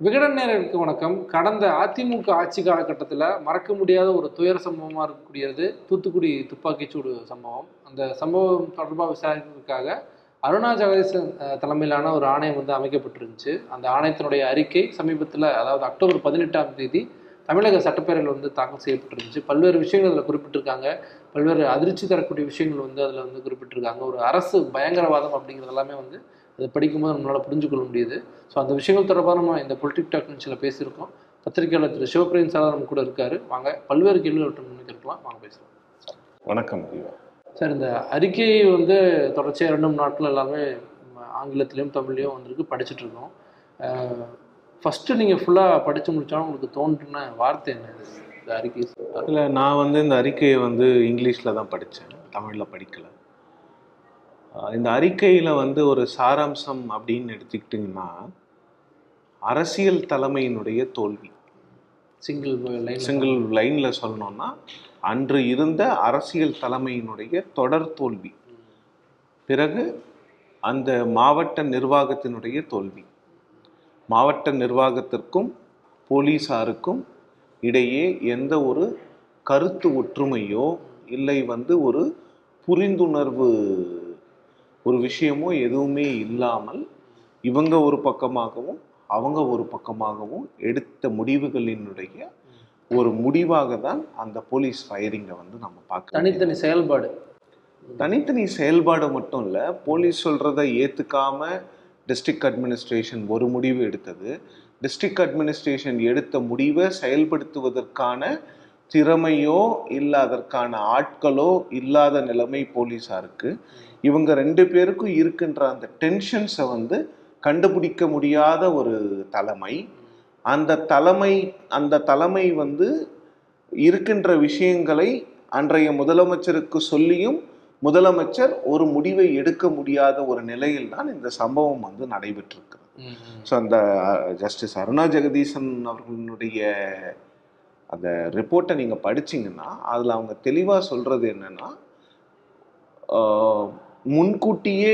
விகடன் நேரருக்கு வணக்கம். கடந்த அதிமுக ஆட்சி காலகட்டத்தில் மறக்க முடியாத ஒரு துயர சம்பவமாக இருக்கக்கூடியது தூத்துக்குடி துப்பாக்கிச்சூடு சம்பவம். அந்த சம்பவம் தொடர்பாக விசாரிக்கிறதுக்காக அருணா ஜெகதீசன் தலைமையிலான ஒரு ஆணையம் வந்து அமைக்கப்பட்டிருந்துச்சு. அந்த ஆணையத்தினுடைய அறிக்கை சமீபத்தில் அதாவது அக்டோபர் பதினெட்டாம் தேதி தமிழக சட்டப்பேரவையில் வந்து தாக்கல் செய்யப்பட்டிருந்துச்சு. பல்வேறு விஷயங்கள் அதில் குறிப்பிட்டிருக்காங்க. பல்வேறு அதிர்ச்சி தரக்கூடிய விஷயங்கள் வந்து அதில் வந்து குறிப்பிட்டிருக்காங்க. ஒரு அரசு பயங்கரவாதம் அப்படிங்கிறது எல்லாமே வந்து அதை படிக்கும்போது நம்மளால் புரிஞ்சுக்கொள்ள முடியுது. ஸோ அந்த விஷயங்கள் தொடர்பாக நம்ம இந்த பொலிட்டிக் டாக் நிகழ்ச்சியில் பேசியிருக்கோம். பத்திரிகையாளர் திரு சிவபிரியன் சார் நம்ம கூட இருக்காரு. வாங்க பல்வேறு கேள்விகள் முன்னிக்கலாம் வாங்க பேசலாம். வணக்கம் சார் இந்த அறிக்கையை வந்து தொடர்ச்சியாக ரெண்டு மூணு நாட்கள் எல்லாமே ஆங்கிலத்திலையும் தமிழ்லையும் வந்திருக்கு படிச்சுட்டு இருக்கோம். ஃபஸ்ட்டு நீங்கள் ஃபுல்லாக படித்து முடிச்சாலும் உங்களுக்கு தோன்றுன வார்த்தை என்ன? இந்த அறிக்கை இல்லை நான் வந்து இந்த அறிக்கையை வந்து இங்கிலீஷில் தான் படித்தேன் தமிழில் படிக்கலை. இந்த அறிக்கையில் வந்து ஒரு சாராம்சம் அப்படின்னு எடுத்துக்கிட்டிங்கன்னா அரசியல் தலைமையினுடைய தோல்வி. சிங்கிள் லைன் சிங்கிள் லைனில் சொல்லணும்னா அன்று இருந்த அரசியல் தலைமையினுடைய தொடர் தோல்வி. பிறகு அந்த மாவட்ட நிர்வாகத்தினுடைய தோல்வி. மாவட்ட நிர்வாகத்திற்கும் போலீஸாருக்கும் இடையே எந்த ஒரு கருத்து ஒற்றுமையோ இல்லை வந்து ஒரு புரிந்துணர்வு ஒரு விஷயமோ எதுவுமே இல்லாமல் இவங்க ஒரு பக்கமாகவும் அவங்க ஒரு பக்கமாகவும் எடுத்த முடிவுகளினுடைய ஒரு முடிவாக தான் அந்த போலீஸ் ஃபயரிங்கை வந்து நம்ம பார்க்க தனித்தனி செயல்பாடு. தனித்தனி செயல்பாடு மட்டும் இல்லை போலீஸ் சொல்கிறத ஏற்றுக்காம டிஸ்ட்ரிக்ட் அட்மினிஸ்ட்ரேஷன் ஒரு முடிவு எடுத்தது. டிஸ்ட்ரிக்ட் அட்மினிஸ்ட்ரேஷன் எடுத்த முடிவை செயல்படுத்துவதற்கான திறமையோ இல்லை அதற்கான ஆட்களோ இல்லாத நிலைமை போலீஸாருக்கு. இவங்க ரெண்டு பேருக்கும் இருக்கின்ற அந்த டென்ஷன்ஸை வந்து கண்டுபிடிக்க முடியாத ஒரு தலைமை. அந்த தலைமை அந்த தலைமை வந்து இருக்கின்ற விஷயங்களை அன்றைய முதலமைச்சருக்கு சொல்லியும் முதலமைச்சர் ஒரு முடிவை எடுக்க முடியாத ஒரு நிலையில் தான் இந்த சம்பவம் வந்து நடைபெற்றிருக்கிறது. ஸோ அந்த ஜஸ்டிஸ் அருணா ஜெகதீசன் அவர்களுடைய அந்த ரிப்போர்ட்டை நீங்கள் படிச்சீங்கன்னா அதில் அவங்க தெளிவாக சொல்கிறது என்னன்னா முன்கூட்டியே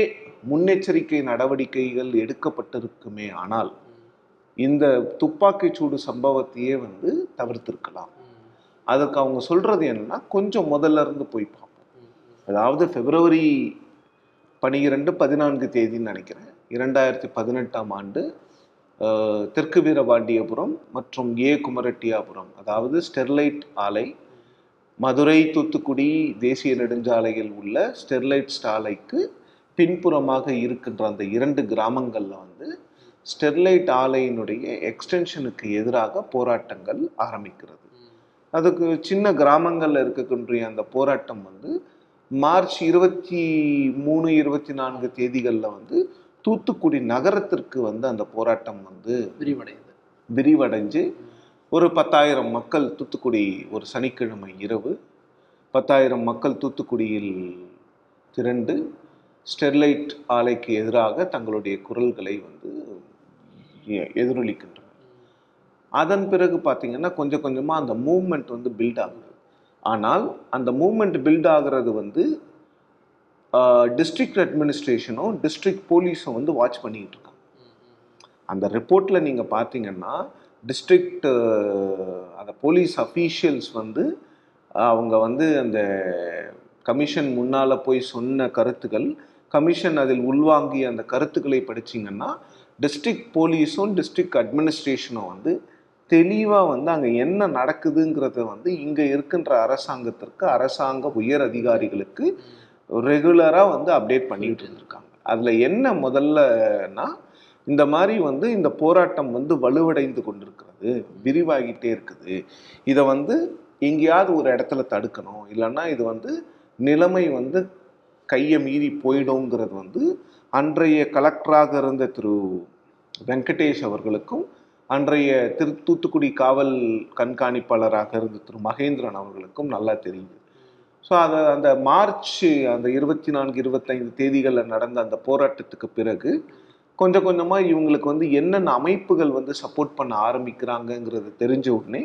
முன்னெச்சரிக்கை நடவடிக்கைகள் எடுக்கப்பட்டிருக்குமே ஆனால் இந்த துப்பாக்கிச் சூடு சம்பவத்தையே வந்து தவிர்த்திருக்கலாம். அதுக்கு அவங்க சொல்றது என்னன்னா கொஞ்சம் முதல்ல இருந்து போய் பார்ப்போம். அதாவது பிப்ரவரி பனிரெண்டு பதினான்கு தேதின்னு நினைக்கிறேன். இரண்டாயிரத்தி பதினெட்டாம் ஆண்டு தெற்கு வீரபாண்டியபுரம் மற்றும் ஏ. குமரட்டியாபுரம் அதாவது ஸ்டெர்லைட் ஆலை மதுரை தூத்துக்குடி தேசிய நெடுஞ்சாலையில் உள்ள ஸ்டெர்லைட் ஆலைக்கு பின்புறமாக இருக்கின்ற அந்த இரண்டு கிராமங்களில் வந்து ஸ்டெர்லைட் ஆலையினுடைய எக்ஸ்டென்ஷனுக்கு எதிராக போராட்டங்கள் ஆரம்பிக்கிறது. அதுக்கு சின்ன கிராமங்களில் இருக்கக்கூடிய அந்த போராட்டம் வந்து மார்ச் இருபத்தி மூணு இருபத்தி நான்கு தேதிகளில் வந்து தூத்துக்குடி நகரத்திற்கு வந்து அந்த போராட்டம் வந்து விரிவடையுது விரிவடைஞ்சு ஒரு பத்தாயிரம் மக்கள் தூத்துக்குடி ஒரு சனிக்கிழமை இரவு பத்தாயிரம் மக்கள் தூத்துக்குடியில் திரண்டு ஸ்டெர்லைட் ஆலைக்கு எதிராக தங்களுடைய குரல்களை வந்து எ- எதிரொலிக்கின்றனர் அதன் பிறகு பார்த்தீங்கன்னா கொஞ்சம் கொஞ்சமாக அந்த மூவ்மெண்ட் வந்து பில்ட் ஆகுது. ஆனால் அந்த மூவ்மெண்ட் பில்ட் ஆகிறது வந்து டிஸ்ட்ரிக்ட் அட்மினிஸ்ட்ரேஷனும் டிஸ்ட்ரிக்ட் போலீஸும் வந்து வாட்ச் பண்ணிக்கிட்டு இருக்காங்க. அந்த ரிப்போர்ட்டில் நீங்கள் பார்த்தீங்கன்னா டிஸ்ட்ரிக்ட் அந்த போலீஸ் அஃபீஷியல்ஸ் வந்து அவங்க வந்து அந்த கமிஷன் முன்னால் போய் சொன்ன கருத்துக்கள் கமிஷன் அதில் உள்வாங்கிய அந்த கருத்துக்களை படிச்சிங்கன்னா டிஸ்ட்ரிக்ட் போலீஸும் டிஸ்ட்ரிக்ட் அட்மினிஸ்ட்ரேஷனும் வந்து தெளிவாக வந்து அங்கே என்ன நடக்குதுங்கிறத வந்து இங்கே இருக்கின்ற அரசாங்கத்திற்கு அரசாங்க உயர் அதிகாரிகளுக்கு ரெகுலராக வந்து அப்டேட் பண்ணிட்டு இருந்திருக்காங்க. அதில் என்ன முதல்லனா இந்த மாதிரி வந்து இந்த போராட்டம் வந்து வலுவடைந்து கொண்டிருக்கிறது விரிவாகிட்டே இருக்குது. இதை வந்து எங்கேயாவது ஒரு இடத்துல தடுக்கணும். இல்லைன்னா இது வந்து நிலைமை வந்து கையை மீறி போயிடுங்கிறது வந்து அன்றைய கலெக்டராக இருந்த திரு வெங்கடேஷ் அவர்களுக்கும் அன்றைய திரு தூத்துக்குடி காவல் கண்காணிப்பாளராக இருந்த திரு மகேந்திரன் அவர்களுக்கும் நல்லா தெரியுது. ஸோ அதை அந்த மார்ச் அந்த இருபத்தி நான்கு இருபத்தைந்து தேதிகளில் நடந்த அந்த போராட்டத்துக்கு பிறகு கொஞ்சம் கொஞ்சமாக இவங்களுக்கு வந்து என்னென்ன அமைப்புகள் வந்து சப்போர்ட் பண்ண ஆரம்பிக்கிறாங்கங்கிறது தெரிஞ்ச உடனே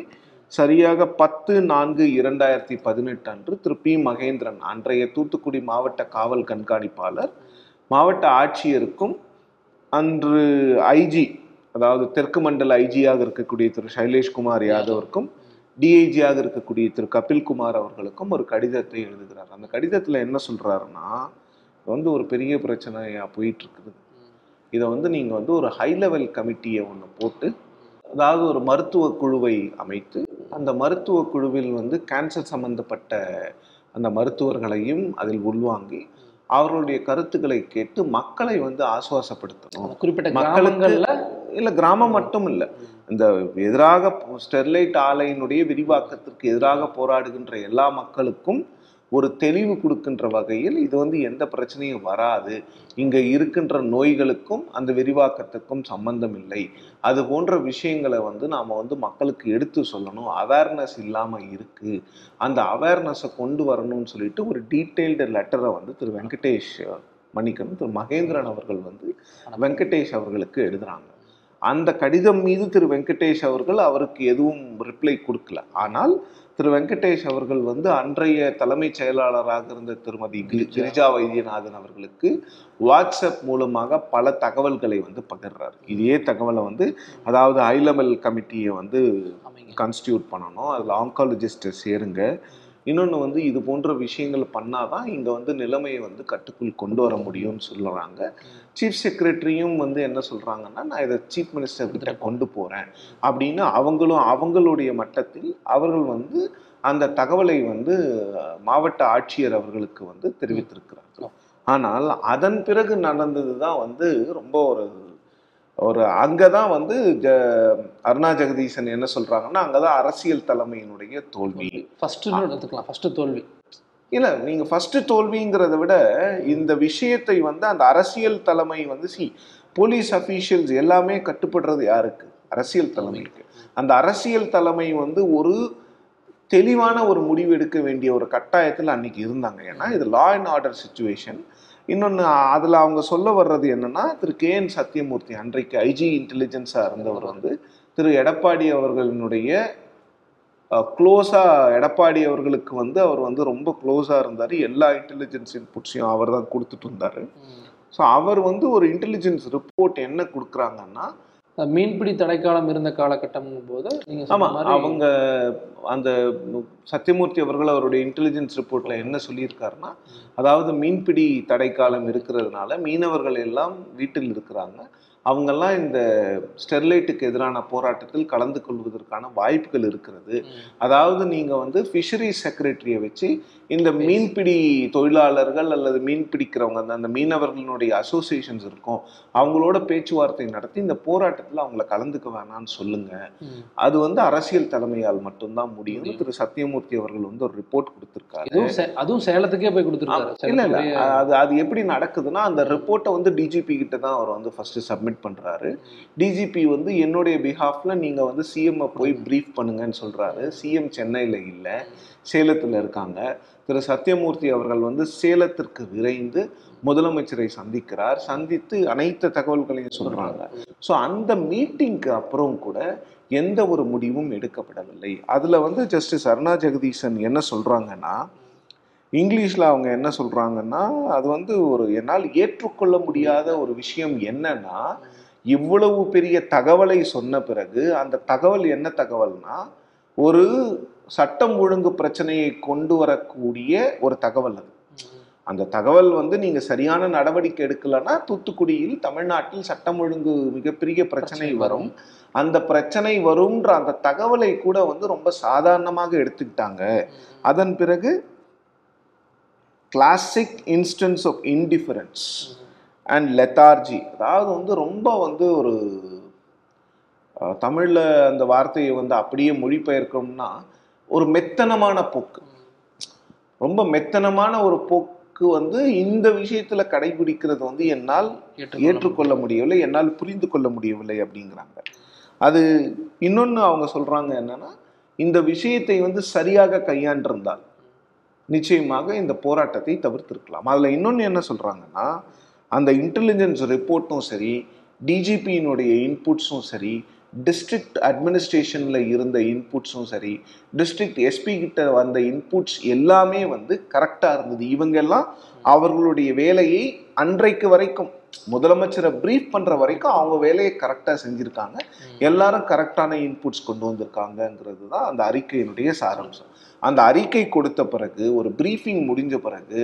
சரியாக பத்து நான்கு இரண்டாயிரத்தி பதினெட்டு அன்று திரு பி மகேந்திரன் அன்றைய தூத்துக்குடி மாவட்ட காவல் கண்காணிப்பாளர் மாவட்ட ஆட்சியருக்கும் அன்று ஐஜி அதாவது தெற்கு மண்டல ஐஜியாக இருக்கக்கூடிய திரு சைலேஷ்குமார் யாதவருக்கும் டிஐஜியாக இருக்கக்கூடிய திரு கபில்குமார் அவர்களுக்கும் ஒரு கடிதத்தை எழுதுகிறார். அந்த கடிதத்தில் என்ன சொல்கிறாருன்னா வந்து ஒரு பெரிய பிரச்சனையாக போயிட்டுருக்குது இதை வந்து நீங்க வந்து ஒரு ஹை லெவல் கமிட்டியை ஒன்று போட்டு அதாவது ஒரு மருத்துவ குழுவை அமைத்து அந்த மருத்துவ குழுவில் வந்து கேன்சர் சம்பந்தப்பட்ட அந்த மருத்துவர்களையும் அதில் உள்வாங்கி அவர்களுடைய கருத்துக்களை கேட்டு மக்களை வந்து ஆசுவாசப்படுத்தணும். குறிப்பிட்ட கிராமங்கள்ல? இல்ல கிராமம் மட்டும் இல்ல. இந்த எதிராக ஸ்டெர்லைட் ஆலையினுடைய விரிவாக்கத்திற்கு எதிராக போராடுகின்ற எல்லா மக்களுக்கும் ஒரு தெளிவு கொடுக்கின்ற வகையில் இது வந்து எந்த பிரச்சனையும் வராது. இங்க இருக்கின்ற நோய்களுக்கும் அந்த விரிவாக்கத்துக்கும் சம்பந்தம் இல்லை. அது போன்ற விஷயங்களை வந்து நாம வந்து மக்களுக்கு எடுத்து சொல்லணும். அவேர்னஸ் இல்லாம இருக்கு. அந்த அவேர்னஸை கொண்டு வரணும்னு சொல்லிட்டு ஒரு டீட்டெயில்டு லெட்டரை வந்து திரு வெங்கடேஷ் மன்னிக்கணும். திரு மகேந்திரன் அவர்கள் வந்து வெங்கடேஷ் அவர்களுக்கு எழுதுறாங்க. அந்த கடிதம் மீது திரு வெங்கடேஷ் அவர்கள் அவருக்கு எதுவும் ரிப்ளை கொடுக்கல. ஆனால் திரு வெங்கடேஷ் அவர்கள் வந்து அன்றைய தலைமைச் செயலாளராக இருந்த திருமதி கிரிஜா. வைத்தியநாதன் அவர்களுக்கு வாட்ஸ்அப் மூலமாக பல தகவல்களை வந்து பகிர்றாரு. இதே தகவலை வந்து அதாவது ஹை லெவல் கமிட்டியை வந்து கான்ஸ்டியூட் பண்ணணும். அதில் ஆங்காலஜிஸ்ட்டை சேருங்க. இன்னொன்று வந்து இது போன்ற விஷயங்கள் பண்ணாதான் இங்கே வந்து நிலைமையை வந்து கட்டுக்குள் கொண்டு வர முடியும்னு சொல்லுறாங்க சீஃப் செக்ரட்டரியும் வந்து என்ன சொல்கிறாங்கன்னா நான் இதை சீஃப் மினிஸ்டர் கிட்ட கொண்டு போகிறேன் அப்படின்னு அவங்களும் அவங்களுடைய மட்டத்தில் அவர்கள் வந்து அந்த தகவலை வந்து மாவட்ட ஆட்சியர் அவர்களுக்கு வந்து தெரிவித்திருக்கிறார்கள். ஆனால் அதன் பிறகு நடந்தது தான் வந்து ரொம்ப ஒரு ஒரு அங்கே தான் வந்து ஜ அருணா ஜெகதீசன் என்ன சொல்கிறாங்கன்னா அங்கே தான் அரசியல் தலைமையினுடைய தோல்வி. ஃபர்ஸ்ட் எடுத்துக்கலாம். ஃபர்ஸ்ட் தோல்வி. இல்லை நீங்கள் ஃபர்ஸ்ட் தோல்விங்கிறத விட இந்த விஷயத்தை வந்து அந்த அரசியல் தலைமை வந்து சி போலீஸ் அஃபீஷியல்ஸ் எல்லாமே கட்டுப்படுறது யாருக்கு? அரசியல் தலைமைக்கு அந்த அரசியல் தலைமை வந்து ஒரு தெளிவான ஒரு முடிவு எடுக்க வேண்டிய ஒரு கட்டாயத்தில் அன்னைக்கு இருந்தாங்க. ஏன்னா இது லா அண்ட் ஆர்டர் சுச்சுவேஷன் இன்னொன்று அதில் அவங்க சொல்ல வர்றது என்னன்னா திரு கே என் சத்யமூர்த்தி அன்றைக்கு ஐஜி இன்டெலிஜென்ஸாக இருந்தவர் வந்து திரு எடப்பாடி அவர்களினுடைய க்ளோஸாக எடப்பாடி அவர்களுக்கு வந்து அவர் வந்து ரொம்ப க்ளோஸாக இருந்தார். எல்லா இன்டெலிஜென்ஸ் இன்புட்ஸையும் அவர் தான் கொடுத்துட்டு இருந்தார். ஸோ அவர் வந்து ஒரு இன்டெலிஜென்ஸ் ரிப்போர்ட் என்ன கொடுக்குறாங்கன்னா மீன்பிடி தடைக்காலம் இருந்த காலகட்டம் போது நீங்க சொன்ன ஆமா மாதிரி அவங்க அந்த சத்யமூர்த்தி அவர்கள் அவருடைய இன்டெலிஜென்ஸ் ரிப்போர்ட்ல என்ன சொல்லியிருக்காருன்னா அதாவது மீன்பிடி தடைக்காலம் இருக்கிறதுனால மீனவர்கள் எல்லாம் வீட்டில் இருக்கிறாங்க. அவங்கெல்லாம் இந்த ஸ்டெர்லைட்டுக்கு எதிரான போராட்டத்தில் கலந்து கொள்வதற்கான வாய்ப்புகள் இருக்கிறது. அதாவது நீங்க வந்து ஃபிஷரி செக்ரட்டரியை வச்சு இந்த மீன்பிடி தொழிலாளர்கள் அல்லது மீன் பிடிக்கிறவங்க அந்த மீனவர்களுடைய அசோசியேஷன்ஸ் இருக்கும். அவங்களோட பேச்சுவார்த்தை நடத்தி இந்த போராட்டத்தில் அவங்கள கலந்துக்க வேணாம்னு சொல்லுங்க. அது வந்து அரசியல் தலைமையால் மட்டும்தான் முடியும். திரு சத்யமூர்த்தி அவர்கள் வந்து ஒரு ரிப்போர்ட் கொடுத்திருக்காரு. அதுவும் சேலத்துக்கே போய் கொடுத்துருக்காரு. இல்ல இல்ல. அது அது எப்படி நடக்குதுன்னா அந்த ரிப்போர்ட்டை வந்து டிஜிபி கிட்ட தான் அவர் வந்து ஃபர்ஸ்ட் சப்மிட் பண்றாரு. டிஜிபி வந்து என்னுடைய பிஹாஃப்ல நீங்க வந்து சிஎம் போய் ப்ரீஃப் பண்ணுங்கன்னு சொல்றாரு. சிஎம் சென்னையில இல்ல சேலத்துல இருக்காங்க. திரு. சத்யமூர்த்தி அவர்கள் வந்து சேலத்திற்கு விரைந்து முதலமைச்சரை சந்திக்கிறார். சந்தித்து அனைத்து தகவல்களையும் சொல்றாங்க. ஸோ அந்த மீட்டிங்க்கு அப்புறம் கூட எந்த ஒரு முடிவும் எடுக்கப்படவில்லை. அதுல வந்து ஜஸ்டிஸ் அருணா ஜெகதீசன் என்ன சொல்றாங்கன்னா இங்கிலீஷ்ல அவங்க என்ன சொல்றாங்கன்னா அது வந்து ஒரு என்னால் ஏற்றுக்கொள்ள முடியாத ஒரு விஷயம் என்னன்னா இவ்வளவு பெரிய தகவலை சொன்ன பிறகு அந்த தகவல் என்ன தகவல்னா ஒரு சட்டம் ஒழுங்கு பிரச்சனையை கொண்டு வரக்கூடிய ஒரு தகவல் அது. அந்த தகவல் வந்து நீங்க சரியான நடவடிக்கை எடுக்கலன்னா தூத்துக்குடியில் தமிழ்நாட்டில் சட்டம் ஒழுங்கு மிகப்பெரிய பிரச்சனை வரும். அந்த பிரச்சனை வரும்ன்ற அந்த தகவலை கூட வந்து ரொம்ப சாதாரணமாக எடுத்துக்கிட்டாங்க. அதன் பிறகு classic instance of indifference and lethargy அதாவது வந்து ரொம்ப வந்து ஒரு தமிழ்ல அந்த வார்த்தையை வந்து அப்படியே மொழிபெயர்க்கணும்னா ஒரு மெத்தனமான போக்கு. ரொம்ப மெத்தனமான ஒரு போக்கு வந்து இந்த விஷயத்துல கடைபிடிக்கிறது வந்து என்னால் ஏற்றுக்கொள்ள முடியவில்லை என்னால் புரிந்து கொள்ள முடியவில்லை அப்படிங்கிறாங்க. அது இன்னொன்று அவங்க சொல்றாங்க என்னன்னா இந்த விஷயத்தை வந்து சரியாக கையாண்டிருந்தால் நிச்சயமாக இந்த போராட்டத்தை தவிர்த்திருக்கலாம். அதில் இன்னொன்று என்ன சொல்றாங்கன்னா அந்த இன்டெலிஜென்ஸ் ரிப்போர்ட்டும் சரி டிஜிபியினுடைய இன்புட்ஸும் சரி டிஸ்ட்ரிக்ட் அட்மினிஸ்ட்ரேஷன்ல இருந்த இன்புட்ஸும் சரி டிஸ்ட்ரிக்ட் எஸ்பி கிட்ட வந்த இன்புட்ஸ் எல்லாமே வந்து கரெக்டா இருந்தது. இவங்க எல்லாம் அவர்களுடைய வேலையை அன்றைக்கு வரைக்கும் முதலமைச்சரை பிரீஃப் பண்ற வரைக்கும் அவங்க வேலையை கரெக்டா செஞ்சிருக்காங்க. எல்லாரும் கரெக்டான இன்புட்ஸ் கொண்டு வந்திருக்காங்கங்கிறது தான் அந்த அறிக்கையினுடைய சாராம்சம். அந்த அறிக்கை கொடுத்த பிறகு ஒரு பிரீஃபிங் முடிஞ்ச பிறகு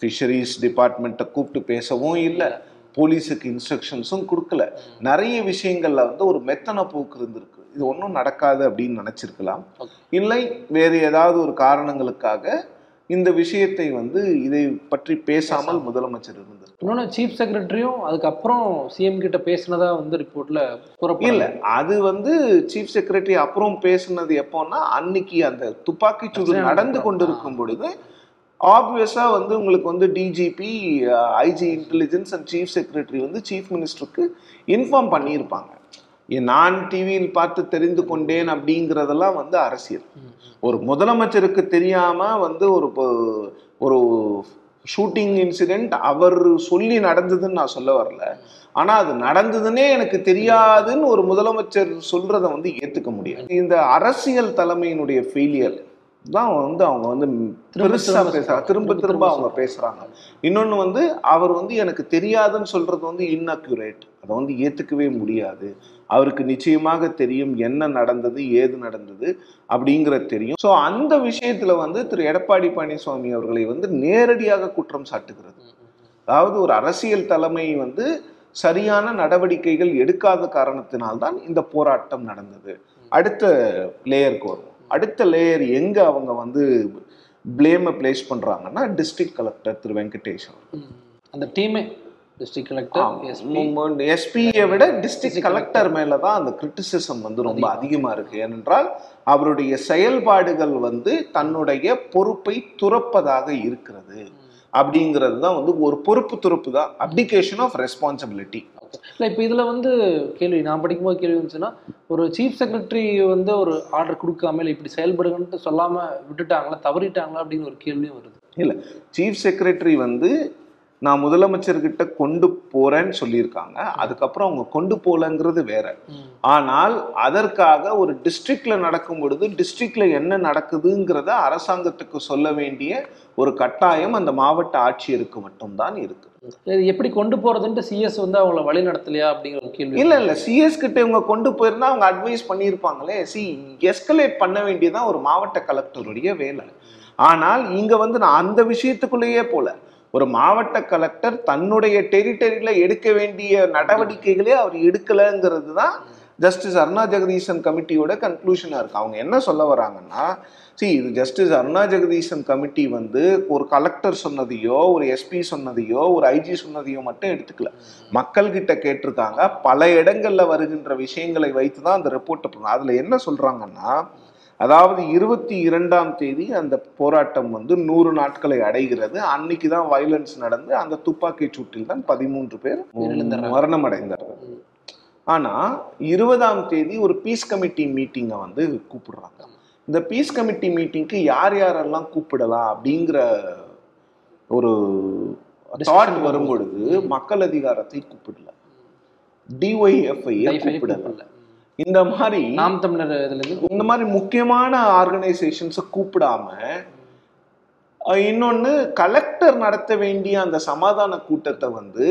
ஃபிஷரிஸ் டிபார்ட்மெண்ட்டை கூப்பிட்டு பேசவும் இல்லை. போலீஸுக்கு இன்ஸ்ட்ரக்ஷன்ஸும் கொடுக்கல. நிறைய விஷயங்கள்ல வந்து ஒரு மெத்தன போக்கு இருந்திருக்கு. இது ஒன்றும் நடக்காது அப்படின்னு நினைச்சிருக்கலாம். இல்லை வேறு ஏதாவது ஒரு காரணங்களுக்காக இந்த விஷயத்தை வந்து இதை பற்றி பேசாமல் முதலமைச்சர் இருந்திருக்கு இன்னொன்று சீஃப் செக்ரட்டரியும் அதுக்கப்புறம் சிஎம் கிட்ட பேசினதா வந்து ரிப்போர்ட்ல இல்ல அது வந்து சீஃப் செக்ரட்டரி அப்புறம் பேசுனது எப்போன்னா அன்னைக்கு அந்த துப்பாக்கிச்சூடு பிரச்சனை நடந்து. கொண்டிருக்கும் பொழுது ஆப்வியஸாக வந்து உங்களுக்கு வந்து DGP IG intelligence and chief secretary வந்து சீஃப் மினிஸ்டருக்கு இன்ஃபார்ம் பண்ணியிருப்பாங்க. ஏ, நான் டிவியில் பார்த்து தெரிந்து கொண்டேன் அப்படிங்கிறதெல்லாம் வந்து அரசியல். ஒரு முதலமைச்சருக்கு தெரியாமல் வந்து ஒரு ஒரு ஷூட்டிங் இன்சிடெண்ட் அவர் சொல்லி நடந்ததுன்னு நான் சொல்ல வரல. ஆனால் அது நடந்ததுன்னே எனக்கு தெரியாதுன்னு ஒரு முதலமைச்சர் சொல்றதை வந்து ஏற்றுக்க முடியாது. இந்த அரசியல் தலைமையினுடைய ஃபெயிலியர் தான் வந்து அவங்க வந்து திரும்ப பெருசா திரும்ப. திரும்ப அவங்க சொல்றாங்க. பேசுறாங்க. இன்னொன்னு வந்து அவர் வந்து எனக்கு தெரியாதுன்னு சொல்றது வந்து இன்அக்யூரேட் அதை வந்து ஏத்துக்கவே முடியாது. அவருக்கு நிச்சயமாக தெரியும் என்ன நடந்தது ஏது நடந்தது அப்படிங்கிறது தெரியும். ஸோ அந்த விஷயத்துல வந்து திரு எடப்பாடி பழனிசாமி அவர்களை வந்து நேரடியாக குற்றம் சாட்டுகிறது. அதாவது ஒரு அரசியல் தலைமை வந்து சரியான நடவடிக்கைகள் எடுக்காத காரணத்தினால்தான் இந்த போராட்டம் நடந்தது. அடுத்த லேயருக்கு வருவோம். அடுத்த லேயர் எங்க அவங்க வந்து பிளேமை பிளேஸ் பண்றாங்கன்னா டிஸ்ட்ரிக்ட் கலெக்டர் திரு வெங்கடேஷ். அந்த டீமே டிஸ்ட்ரிக்ட் கலெக்டர் எஸ்பி எஸ்பியை விட டிஸ்ட்ரிக்ட் கலெக்டர் மேல தான் அந்த கிரிட்டிசிசம் வந்து ரொம்ப அதிகமா. இருக்கு. ஏனென்றால் அவருடைய செயல்பாடுகள் வந்து தன்னுடைய பொறுப்பை துறப்பதாக இருக்கிறது. அப்படிங்கிறது தான் வந்து ஒரு பொறுப்பு துறப்பு தான். அப்டிகேஷன் ஆஃப் ரெஸ்பான்சிபிலிட்டி இல்லை இப்போ இதில் வந்து கேள்வி நான் படிக்கும்போது கேள்வி வந்துச்சுன்னா ஒரு சீஃப் செக்ரட்டரி வந்து ஒரு ஆர்டர் கொடுக்காம இல்லை இப்படி செயல்படுங்கன்ட்டு சொல்லாமல் விட்டுட்டாங்களா தவறிட்டாங்களா அப்படின்னு ஒரு கேள்வியும் வருது. சீஃப் செக்ரட்டரி வந்து நான் முதலமைச்சர்கிட்ட கொண்டு போறேன்னு சொல்லியிருக்காங்க. அதுக்கப்புறம் அவங்க கொண்டு போலங்கிறது வேற. ஆனால் அதற்காக ஒரு டிஸ்ட்ரிக்ட்ல நடக்கும் பொழுது டிஸ்ட்ரிக்ட்ல என்ன நடக்குதுங்கிறத அரசாங்கத்துக்கு சொல்ல வேண்டிய ஒரு கட்டாயம் அந்த மாவட்ட ஆட்சியருக்கு மட்டும்தான் இருக்கு. இது எப்படி கொண்டு போறதுன்ட்டு சிஎஸ் வந்து அவங்கள வழி நடத்தலையா அப்படிங்கிற ஒரு கேள்வி. இல்லை இல்லை சிஎஸ் கிட்ட இவங்க கொண்டு போயிருந்தா அவங்க அட்வைஸ் பண்ணியிருப்பாங்களே. சி எஸ்கலேட் பண்ண வேண்டியதான் ஒரு மாவட்ட கலெக்டருடைய வேலை. ஆனால் இங்கே வந்து நான் அந்த விஷயத்துக்குள்ளேயே போல. ஒரு மாவட்ட கலெக்டர் தன்னுடைய டெரிட்டரியில எடுக்க வேண்டிய நடவடிக்கைகளே அவர் எடுக்கலைங்கிறது தான் ஜஸ்டிஸ் அருணா ஜெகதீசன் கமிட்டியோட கன்க்ளூஷனா இருக்கு. அவங்க என்ன சொல்ல வராங்கன்னா see இது ஜஸ்டிஸ் அருணா ஜெகதீசன் கமிட்டி வந்து ஒரு கலெக்டர் சொன்னதையோ ஒரு எஸ்பி சொன்னதையோ ஒரு ஐஜி சொன்னதையோ மட்டும் எடுத்துக்கல. மக்கள் கிட்ட கேட்டிருக்காங்க. பல இடங்கள்ல வருகின்ற விஷயங்களை வைத்து தான் அந்த ரிப்போர்ட்டை பண்ண அதுல என்ன சொல்றாங்கன்னா அதாவது இருபத்தி இரண்டாம் தேதி அந்த போராட்டம் வந்து நூறு நாட்களை அடைகிறது. அன்னைக்கு தான் வயலன்ஸ் நடந்து அந்த துப்பாக்கி சூட்டில் தான் பதிமூன்று பேர். மரணம் அடைந்தார்கள் ஆனா இருபதாம் தேதி ஒரு பீஸ் கமிட்டி மீட்டிங்கை வந்து கூப்பிடுறாங்க. இந்த பீஸ் கமிட்டி மீட்டிங்க்கு யார் யாரெல்லாம் கூப்பிடலாம் அப்படிங்கிற ஒரு தாட் வரும். பொழுது மக்கள் அதிகாரத்தை கூப்பிடல. டிஒய்எஃப்ஐ கூப்பிடல. இந்த மாதிரி நாம் தமிழர் இந்த மாதிரி முக்கியமான ஆர்கனைசேஷன்ஸை கூப்பிடாம அஹ், இன்னொன்னு கலெக்டர் நடத்த வேண்டிய அந்த சமாதான கூட்டத்தை வந்து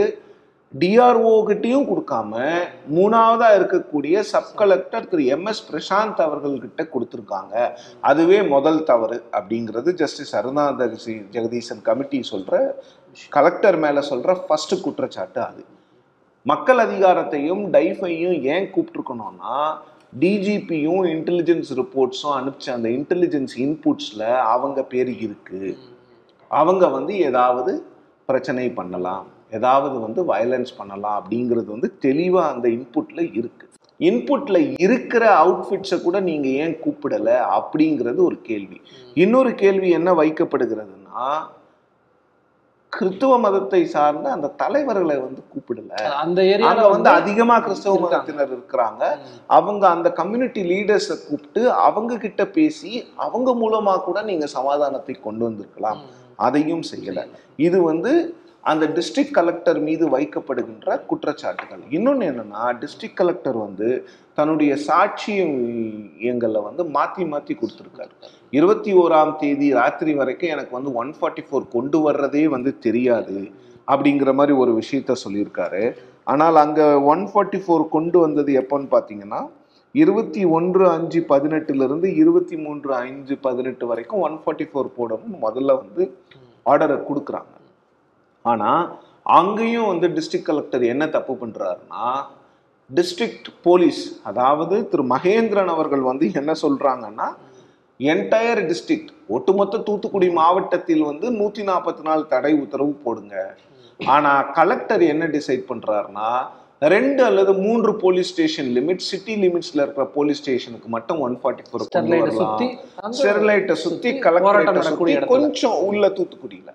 டிஆர்ஓ கிட்டயும் கொடுக்காம மூணாவதா இருக்கக்கூடிய சப் கலெக்டர் திரு எம் எஸ் பிரசாந்த் அவர்கள்கிட்ட கொடுத்துருக்காங்க. அதுவே முதல் தவறு அப்படிங்கிறது ஜஸ்டிஸ் அருணாதரிசி ஜெகதீசன் கமிட்டி சொல்ற கலெக்டர் மேல சொல்ற ஃபர்ஸ்ட் குற்றச்சாட்டு அது. மக்கள் அதிகாரத்தையும் டைஃபையும் ஏன் கூப்பிட்டுருக்கணும்னா டிஜிபியும் இன்டெலிஜென்ஸ் ரிப்போர்ட்ஸும் அனுப்பிச்ச அந்த இன்டெலிஜென்ஸ் இன்புட்ஸில் அவங்க பேர் இருக்கு. அவங்க வந்து ஏதாவது பிரச்சனை பண்ணலாம். ஏதாவது வந்து வயலன்ஸ் பண்ணலாம் அப்படிங்கிறது வந்து தெளிவாக அந்த இன்புட்ல இருக்கு. இன்புட்ல இருக்கிற அவுட்ஃபிட்ஸை கூட நீங்க ஏன் கூப்பிடல அப்படிங்கிறது ஒரு கேள்வி. இன்னொரு கேள்வி என்ன வைக்கப்படுகிறதுனா கிறித்துவ மதத்தை சார்ந்த அந்த தலைவர்களை வந்து கூப்பிடல. அந்த ஏரியால வந்து அதிகமா கிறிஸ்தவ. மதத்தினர் இருக்கிறாங்க. அவங்க அந்த கம்யூனிட்டி லீடர்ஸை கூப்பிட்டு அவங்க கிட்ட பேசி அவங்க மூலமா கூட நீங்க சமாதானத்தை கொண்டு வந்திருக்கலாம். அதையும் செய்யல. இது வந்து அந்த டிஸ்ட்ரிக்ட் கலெக்டர் மீது வைக்கப்படுகின்ற குற்றச்சாட்டுகள். இன்னொன்று என்னென்னா டிஸ்ட்ரிக்ட் கலெக்டர் வந்து தன்னுடைய சாட்சியங்களை வந்து மாற்றி மாற்றி கொடுத்துருக்காரு. இருபத்தி ஓராம் தேதி ராத்திரி வரைக்கும் எனக்கு வந்து ஒன் ஃபார்ட்டி ஃபோர் கொண்டு வர்றதே வந்து தெரியாது அப்படிங்கிற மாதிரி ஒரு விஷயத்த சொல்லியிருக்காரு. ஆனால் அங்கே ஒன் ஃபார்ட்டி ஃபோர் கொண்டு வந்தது எப்போன்னு பார்த்தீங்கன்னா இருபத்தி ஒன்று அஞ்சு பதினெட்டுலேருந்து இருபத்தி மூன்று அஞ்சு பதினெட்டு வரைக்கும் ஒன் ஃபார்ட்டி ஃபோர் போடணும்னு முதல்ல வந்து ஆர்டரை கொடுக்குறாங்க. ஆனால் அங்கேயும் வந்து டிஸ்ட்ரிக்ட் கலெக்டர் என்ன தப்பு பண்ணுறாருன்னா டிஸ்ட்ரிக்ட் போலீஸ் அதாவது திரு மகேந்திரன் அவர்கள் வந்து என்ன சொல்கிறாங்கன்னா என்டையர் டிஸ்ட்ரிக்ட் ஒட்டுமொத்த தூத்துக்குடி மாவட்டத்தில் வந்து நூற்றி நாற்பத்தி நாலு தடை உத்தரவு போடுங்க ஆனால் கலெக்டர் என்ன டிசைட் பண்ணுறாருன்னா ரெண்டு அல்லது மூன்று போலீஸ் ஸ்டேஷன் லிமிட் சிட்டி லிமிட்ஸ்ல இருக்கிற போலீஸ் ஸ்டேஷனுக்கு மட்டும் ஒன் ஃபார்ட்டி ஃபோர் ஸ்டெர்லைட்டை சுத்தி இடத்துல. கொஞ்சம் உள்ள தூத்துக்குடியில.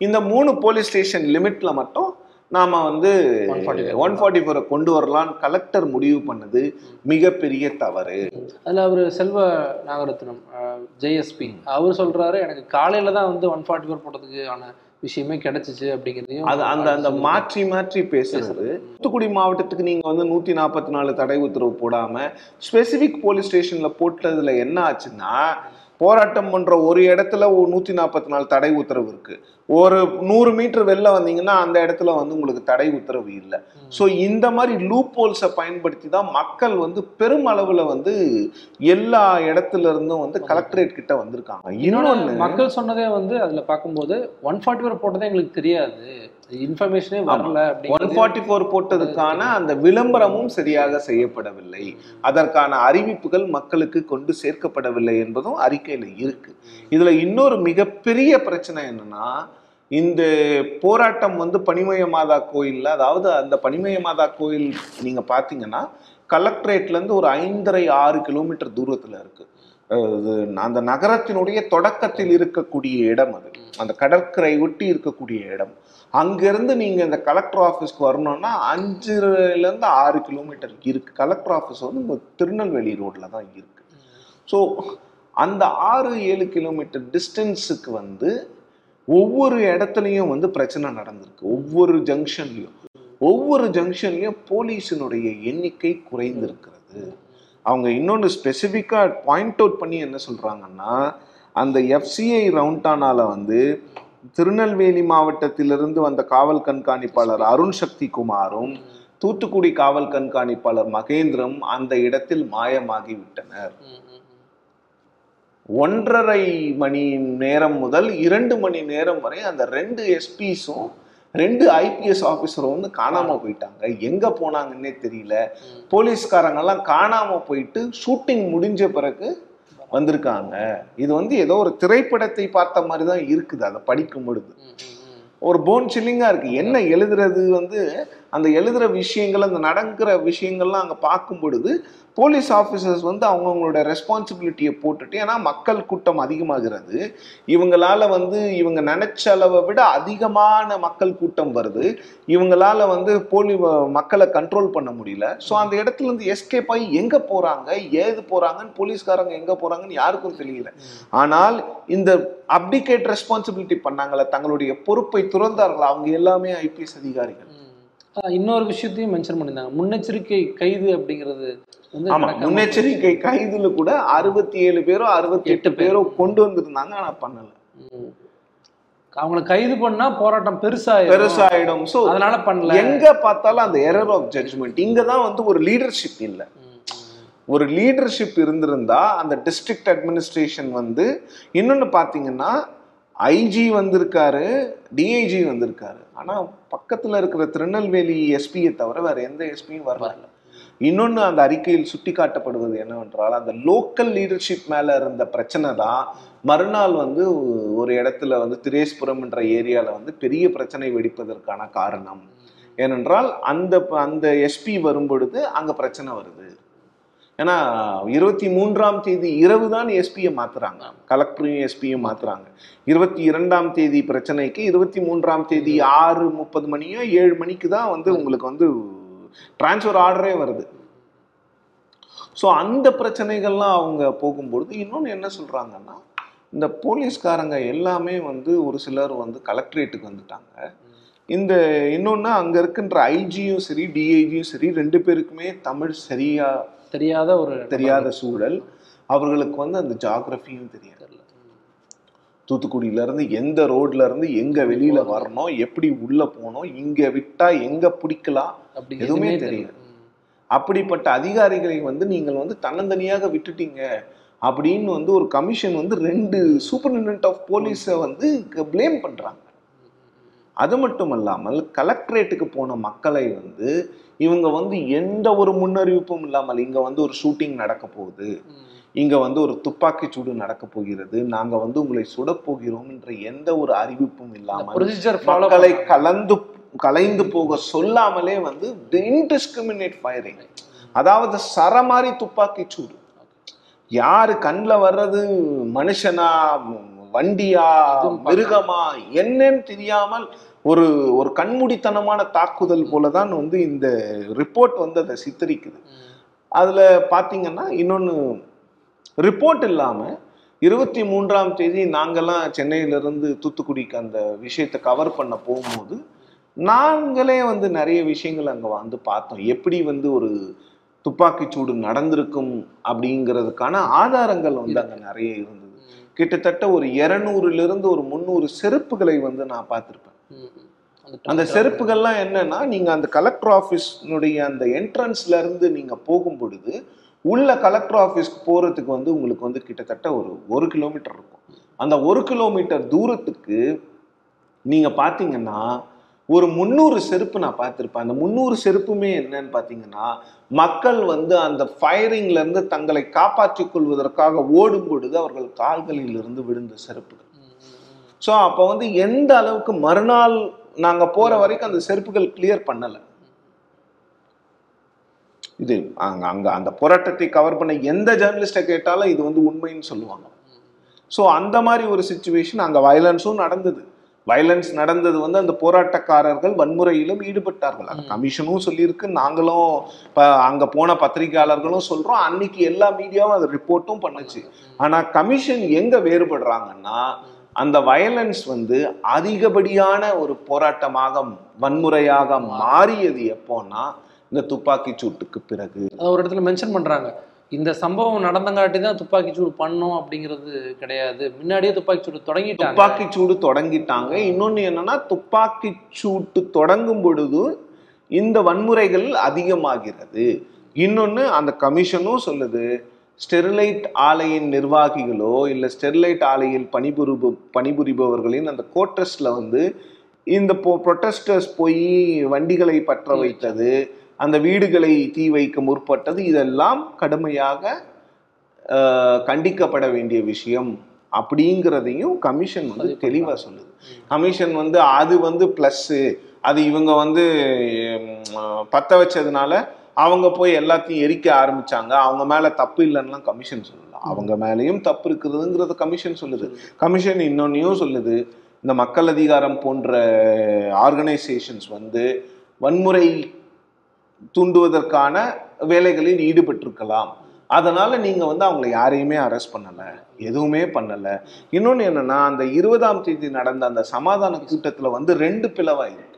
இந்த மூணு போலீஸ் ஸ்டேஷன் லிமிட்ல மட்டும் நாம வந்து 144 ஒன் ஃபார்ட்டி ஃபோரை கொண்டு வரலாம்னு கலெக்டர் முடிவு பண்ணது மிகப்பெரிய தவறு. அதுல அவரு செல்வ நாகரத்னம் ஜேஎஸ்பி அவர் சொல்றாரு எனக்கு காலையில தான் வந்து ஒன் ஃபார்ட்டி ஃபோர் போட்டதுக்கான விஷயமே கிடைச்சிச்சு அப்படிங்கிறதையும் அது அந்த அந்த மாற்றி மாற்றி பேசுறது. தூத்துக்குடி மாவட்டத்துக்கு நீங்க வந்து நூத்தி நாற்பத்தி நாலு தடை உத்தரவு போடாம ஸ்பெசிபிக் போலீஸ் ஸ்டேஷன்ல போட்டதுல என்ன ஆச்சுன்னா போராட்டம் பண்ற ஒரு இடத்துல ஒரு நூத்தி நாற்பத்தி நாலு தடை உத்தரவு இருக்கு. ஒரு நூறு மீட்டர் வெளில வந்தீங்கன்னா அந்த இடத்துல வந்து உங்களுக்கு தடை உத்தரவு இல்லை. ஸோ இந்த மாதிரி லூப் ஹோல்ஸை பயன்படுத்தி தான் மக்கள் வந்து பெருமளவுல வந்து எல்லா இடத்துல இருந்தும் வந்து கலெக்டரேட் கிட்ட வந்திருக்காங்க. இன்னொன்னு மக்கள் சொன்னதே வந்து அதுல பார்க்கும்போது ஒன் ஃபார்ட்டி ஃபோர் போட்டதே எங்களுக்கு தெரியாது. இன்ஃபர்மேஷனே வரல ஒன் ஃபார்ட்டி ஃபோர் போட்டதுக்கான அந்த விளம்பரமும் சரியாக செய்யப்படவில்லை. அதற்கான அறிவிப்புகள் மக்களுக்கு கொண்டு சேர்க்கப்படவில்லை என்பதும் அறிக்கையில இருக்கு. இதுல இன்னொரு மிகப்பெரிய பிரச்சனை என்னன்னா இந்த போராட்டம் வந்து பனிமய மாதா கோயில்ல அதாவது அந்த பனிமய மாதா கோயில் நீங்க பாத்தீங்கன்னா கலெக்டரேட்ல இருந்து ஒரு ஐந்தரை ஆறு கிலோமீட்டர் தூரத்துல இருக்கு. அஹ் இது அந்த நகரத்தினுடைய தொடக்கத்தில் இருக்கக்கூடிய இடம் அது. அந்த கடற்கரை ஒட்டி இருக்கக்கூடிய இடம். அங்கேருந்து நீங்கள் இந்த கலெக்டர் ஆஃபீஸ்க்கு வரணும்னா அஞ்சுலேருந்து ஆறு கிலோமீட்டர் இருக்குது கலெக்டர் ஆஃபீஸ் வந்து இந்த திருநெல்வேலி ரோட்டில் தான் இருக்குது ஸோ அந்த ஆறு ஏழு கிலோமீட்டர் டிஸ்டன்ஸுக்கு வந்து ஒவ்வொரு இடத்துலையும் வந்து பிரச்சனை நடந்திருக்கு. ஒவ்வொரு ஜங்ஷன்லையும் ஒவ்வொரு ஜங்ஷன்லையும் போலீஸினுடைய எண்ணிக்கை குறைந்திருக்கிறது. அவங்க இன்னொன்று ஸ்பெசிஃபிக்காக பாயிண்ட் அவுட் பண்ணி என்ன சொல்கிறாங்கன்னா அந்த எஃப்சிஐ ரவுண்டானால வந்து திருநெல்வேலி மாவட்டத்திலிருந்து வந்த காவல் கண்காணிப்பாளர் அருண் சக்தி குமாரும் தூத்துக்குடி காவல் கண்காணிப்பாளர் மகேந்திரம் அந்த இடத்தில் மாயமாகி விட்டனர். ம், ம். ஒன்றரை மணி நேரம் முதல் இரண்டு மணி நேரம் வரை அந்த ரெண்டு எஸ்பிஸும் ரெண்டு ஐபிஎஸ் ஆஃபீஸரும் வந்து காணாம போயிட்டாங்க. எங்க போனாங்கன்னே தெரியல. போலீஸ்காரங்க எல்லாம் காணாம போயிட்டு ஷூட்டிங் முடிஞ்ச பிறகு வந்திருக்காங்க. இது வந்து ஏதோ ஒரு திரைப்படத்தை பார்த்த மாதிரி தான் இருக்குது. அதை படிக்கும் பொழுது. ஒரு போன் சில்லிங்கா இருக்கு. என்ன எழுதுறது வந்து அந்த எழுதுற விஷயங்கள் அந்த நடக்கிற விஷயங்கள்லாம் அங்க பார்க்கும் பொழுது போலீஸ் ஆஃபீஸர்ஸ் வந்து அவங்கவுங்களோட ரெஸ்பான்சிபிலிட்டியை போட்டுட்டு ஏன்னா மக்கள் கூட்டம் அதிகமாகிறது. இவங்களால வந்து இவங்க நினைச்ச அளவை விட அதிகமான மக்கள் கூட்டம் வருது. இவங்களால வந்து போலி மக்களை கண்ட்ரோல் பண்ண முடியல. ஸோ அந்த இடத்துல இருந்து எஸ்கேப் ஆகி எங்க போறாங்க? ஏது போறாங்கன்னு போலீஸ்காரங்க எங்க போறாங்கன்னு யாருக்கும் தெரியல. ஆனால் இந்த அப்டிகேட் ரெஸ்பான்சிபிலிட்டி பண்ணாங்களே தங்களுடைய பொறுப்பை துறந்தார்கள்? அவங்க எல்லாமே ஐபிஎஸ் அதிகாரிகள். இன்னொரு விஷயத்தையும் மென்ஷன் பண்ணியிருந்தாங்க. முன்னெச்சரிக்கை கைது அப்படிங்கிறது வந்து ஆமா முன்னெச்சரிக்கை கைதுல கூட அறுபத்தி ஏழு பேரோ அறுபத்தி எட்டு பேர். கொண்டு வந்திருந்தாங்க ஆனா பண்ணல. அவங்கள கைது பண்ணா போராட்டம் பெருசாயிரும். பெருசாயிடும். சோ அதனால பண்ணல. எங்க பார்த்தாலும் அந்த எரர் ஆஃப் ஜட்ஜ்மெண்ட் இங்க தான் வந்து ஒரு லீடர்ஷிப் இல்ல. ஒரு லீடர்ஷிப் இருந்திருந்தா அந்த டிஸ்ட்ரிக்ட் அட்மினிஸ்ட்ரேஷன் வந்து இன்னொன்னு பாத்தீங்கன்னா ஐஜி வந்திருக்காரு டிஐஜி வந்திருக்காரு. ஆனா பக்கத்துல இருக்கிற திருநெல்வேலி எஸ்பியை தவிர வேற எந்த எஸ்பியும் வரல. இன்னொன்று அந்த அறிக்கையில் சுட்டிக்காட்டப்படுவது என்னவென்றால் அந்த லோக்கல் லீடர்ஷிப் மேல இருந்த பிரச்சனை தான் மறுநாள் வந்து ஒரு இடத்துல வந்து திரேஸ்புரம் என்ற ஏரியால வந்து பெரிய பிரச்சனை வெடிப்பதற்கான காரணம். ஏனென்றால் அந்த அந்த எஸ்பி வரும்பொழுது அங்க பிரச்சனை வருது. ஏன்னா இருபத்தி மூன்றாம் தேதி இரவு தான் எஸ்பியை மாத்துறாங்க. கலெக்டரையும் எஸ்பியும் மாத்துறாங்க. இருபத்தி இரண்டாம் தேதி பிரச்சனைக்கு இருபத்தி மூன்றாம் தேதி ஆறு முப்பது மணியோ ஏழு மணிக்கு தான் வந்து உங்களுக்கு வந்து டிரான்ஸ்ஃபர் ஆர்டரே வருது. ஸோ அந்த பிரச்சனைகள்லாம் அவங்க போகும்பொழுது இன்னொன்று என்ன சொல்கிறாங்கன்னா இந்த போலீஸ்காரங்க எல்லாமே வந்து ஒரு சிலர் வந்து கலெக்டரேட்டுக்கு வந்துட்டாங்க. இந்த இன்னொன்று அங்கே இருக்கின்ற ஐஜியும் சரி டிஐஜியும் சரி ரெண்டு பேருக்குமே தமிழ் சரியாக தெரியாத ஒரு தெரியாத சூழல் அவர்களுக்கு வந்து அந்த ஜாகிரபியும் தெரியாது தெரியல. ம். தூத்துக்குடியில இருந்து எந்த ரோட்ல இருந்து எங்க வெளியில வரணும் எப்படி உள்ள போகணும் இங்க விட்டா எங்க பிடிக்கலாம் அப்படி எதுவுமே தெரியாது. அப்படிப்பட்ட அதிகாரிகளை வந்து நீங்கள் வந்து தன்னந்தனியாக விட்டுட்டீங்க அப்படின்னு வந்து ஒரு கமிஷன் வந்து ரெண்டு சூப்பரிண்டென்ட் ஆஃப் போலீஸை வந்து ப்ளேம் பண்றாங்க அது மட்டும் இல்லாமல் கலெக்டரேட்டுக்கு போன மக்களை வந்து இவங்க வந்து எந்த ஒரு முன்னறிவிப்பும் இல்லாமல் இங்க வந்து ஒரு ஷூட்டிங் நடக்க போகுது. இங்க வந்து ஒரு துப்பாக்கி சூடு நடக்க போகிறது. நாங்க வந்து உங்களை சுடப் போகிறோம் என்ற எந்த ஒரு அறிவிப்பும் இல்லாமல் மக்களை கலந்து கலைந்து போக சொல்லாமலே வந்து இன்டிஸ்கிரிமினேட் ஃபயரிங் அதாவது சரமாரி துப்பாக்கி சூடு. யாரு கண்ணில் வர்றது? மனுஷனா? வண்டியா. மிருகமா என்னன்னு தெரியாமல் ஒரு ஒரு கண்மூடித்தனமான தாக்குதல் போல தான் வந்து இந்த ரிப்போர்ட் வந்து அதை சித்தரிக்குது. அதுல பாத்தீங்கன்னா இன்னொன்னு ரிப்போர்ட் இல்லாம இருபத்தி மூன்றாம் தேதி நாங்கெல்லாம் சென்னையிலிருந்து தூத்துக்குடிக்கு அந்த விஷயத்தை கவர் பண்ண போகும்போது நாங்களே வந்து நிறைய விஷயங்கள் அங்க வந்து பார்த்தோம். எப்படி வந்து ஒரு துப்பாக்கிச்சூடு நடந்திருக்கும் அப்படிங்கிறதுக்கான ஆதாரங்கள் வந்து அங்க நிறைய இருந்தது. கிட்டத்தட்ட ஒரு இருநூறுல இருந்து ஒரு முந்நூறு செருப்புகளை வந்து நான் பார்த்திருப்பேன். அந்த செருப்புகள்லாம் என்னன்னா நீங்க அந்த கலெக்டர் ஆஃபீஸ்னுடைய அந்த என்ட்ரன்ஸ்ல இருந்து நீங்க போகும் பொழுது உள்ள கலெக்டர் ஆஃபீஸ்க்கு போறதுக்கு வந்து உங்களுக்கு வந்து கிட்டத்தட்ட ஒரு ஒரு கிலோமீட்டர் இருக்கும். அந்த ஒரு கிலோமீட்டர் தூரத்துக்கு நீங்க பாத்தீங்கன்னா ஒரு முந்நூறு செருப்பு நான் பார்த்துருப்பேன். அந்த முந்நூறு செருப்புமே என்னன்னு பார்த்தீங்கன்னா மக்கள் வந்து அந்த ஃபயரிங்லேருந்து தங்களை காப்பாற்றிக் கொள்வதற்காக ஓடும் பொழுது அவர்கள் கால்களிலிருந்து விழுந்த செருப்புகள். ஸோ அப்போ வந்து எந்த அளவுக்கு மறுநாள் நாங்கள் போகிற வரைக்கும் அந்த செருப்புகள் கிளியர் பண்ணலை. இது அங்கே அங்கே அந்த போராட்டத்தை கவர் பண்ண எந்த ஜேர்னலிஸ்ட்டை கேட்டாலும் இது வந்து உண்மைன்னு சொல்லுவாங்க. ஸோ அந்த மாதிரி ஒரு சுச்சுவேஷன் அங்கே வயலன்ஸும் நடந்தது. வயலன்ஸ் நடந்தது வந்து அந்த போராட்டக்காரர்கள் வன்முறையிலும் ஈடுபட்டார்கள். அது ம். கமிஷனும் சொல்லியிருக்கு நாங்களும் இப்போ அங்க போன பத்திரிகையாளர்களும் சொல்றோம். அன்னைக்கு எல்லா மீடியாவும் அதை ரிப்போர்ட்டும் பண்ணுச்சு. ஆனா கமிஷன் எங்க வேறுபடுறாங்கன்னா அந்த வயலன்ஸ் வந்து அதிகப்படியான ஒரு போராட்டமாக வன்முறையாக மாறியது எப்போன்னா இந்த துப்பாக்கி சூட்டுக்கு பிறகு. ஒரு இடத்துல மென்ஷன் பண்றாங்க. இந்த சம்பவம் நடந்தங்காட்டி தான் துப்பாக்கி சூடு பண்ணோம் அப்படிங்கிறது கிடையாது. முன்னாடியே துப்பாக்கி சூடு தொடங்கிட்டாங்க. துப்பாக்கி சூடு தொடங்கிட்டாங்க. இன்னொன்று என்னன்னா துப்பாக்கி சூட்டு தொடங்கும் பொழுது இந்த வன்முறைகள் அதிகமாகிறது. இன்னொன்று அந்த கமிஷனும் சொல்லுது ஸ்டெர்லைட் ஆலையின் நிர்வாகிகளோ இல்லை ஸ்டெர்லைட் ஆலையில் பணிபுரிபு பணிபுரிபவர்களின் அந்த கோட்டஸ்ல வந்து இந்த ப்ரொட்டஸ்டர்ஸ் போய் வண்டிகளை பற்ற வைத்தது அந்த வீடுகளை தீ வைக்க முற்பட்டது. இதெல்லாம் கடுமையாக கண்டிக்கப்பட வேண்டிய விஷயம். அப்படிங்கிறதையும் கமிஷன் வந்து பதிவு தெளிவா பண்றாங்க. சொல்லுது. கமிஷன் வந்து அது வந்து ப்ளஸ்ஸு அது இவங்க வந்து பத்த வச்சதுனால அவங்க போய் எல்லாத்தையும் எரிக்க ஆரம்பிச்சாங்க. அவங்க மேல தப்பு இல்லைன்னுலாம் கமிஷன் சொல்லல. அவங்க மேலேயும் தப்பு இருக்குதுங்கிறத கமிஷன் சொல்லுது. கமிஷன் இன்னொன்னையும் சொல்லுது. இந்த மக்கள் அதிகாரம் போன்ற ஆர்கனைசேஷன்ஸ் வந்து வன்முறை தூண்டுவதற்கான வேலைகளில் ஈடுபட்டிருக்கலாம். அதனால நீங்க வந்து அவங்களை யாரையுமே அரெஸ்ட் பண்ணல எதுவுமே பண்ணல. இன்னொன்னு என்னன்னா அந்த இருபதாம் தேதி நடந்த அந்த சமாதான கூட்டத்துல வந்து ரெண்டு பிளவா இருக்கு.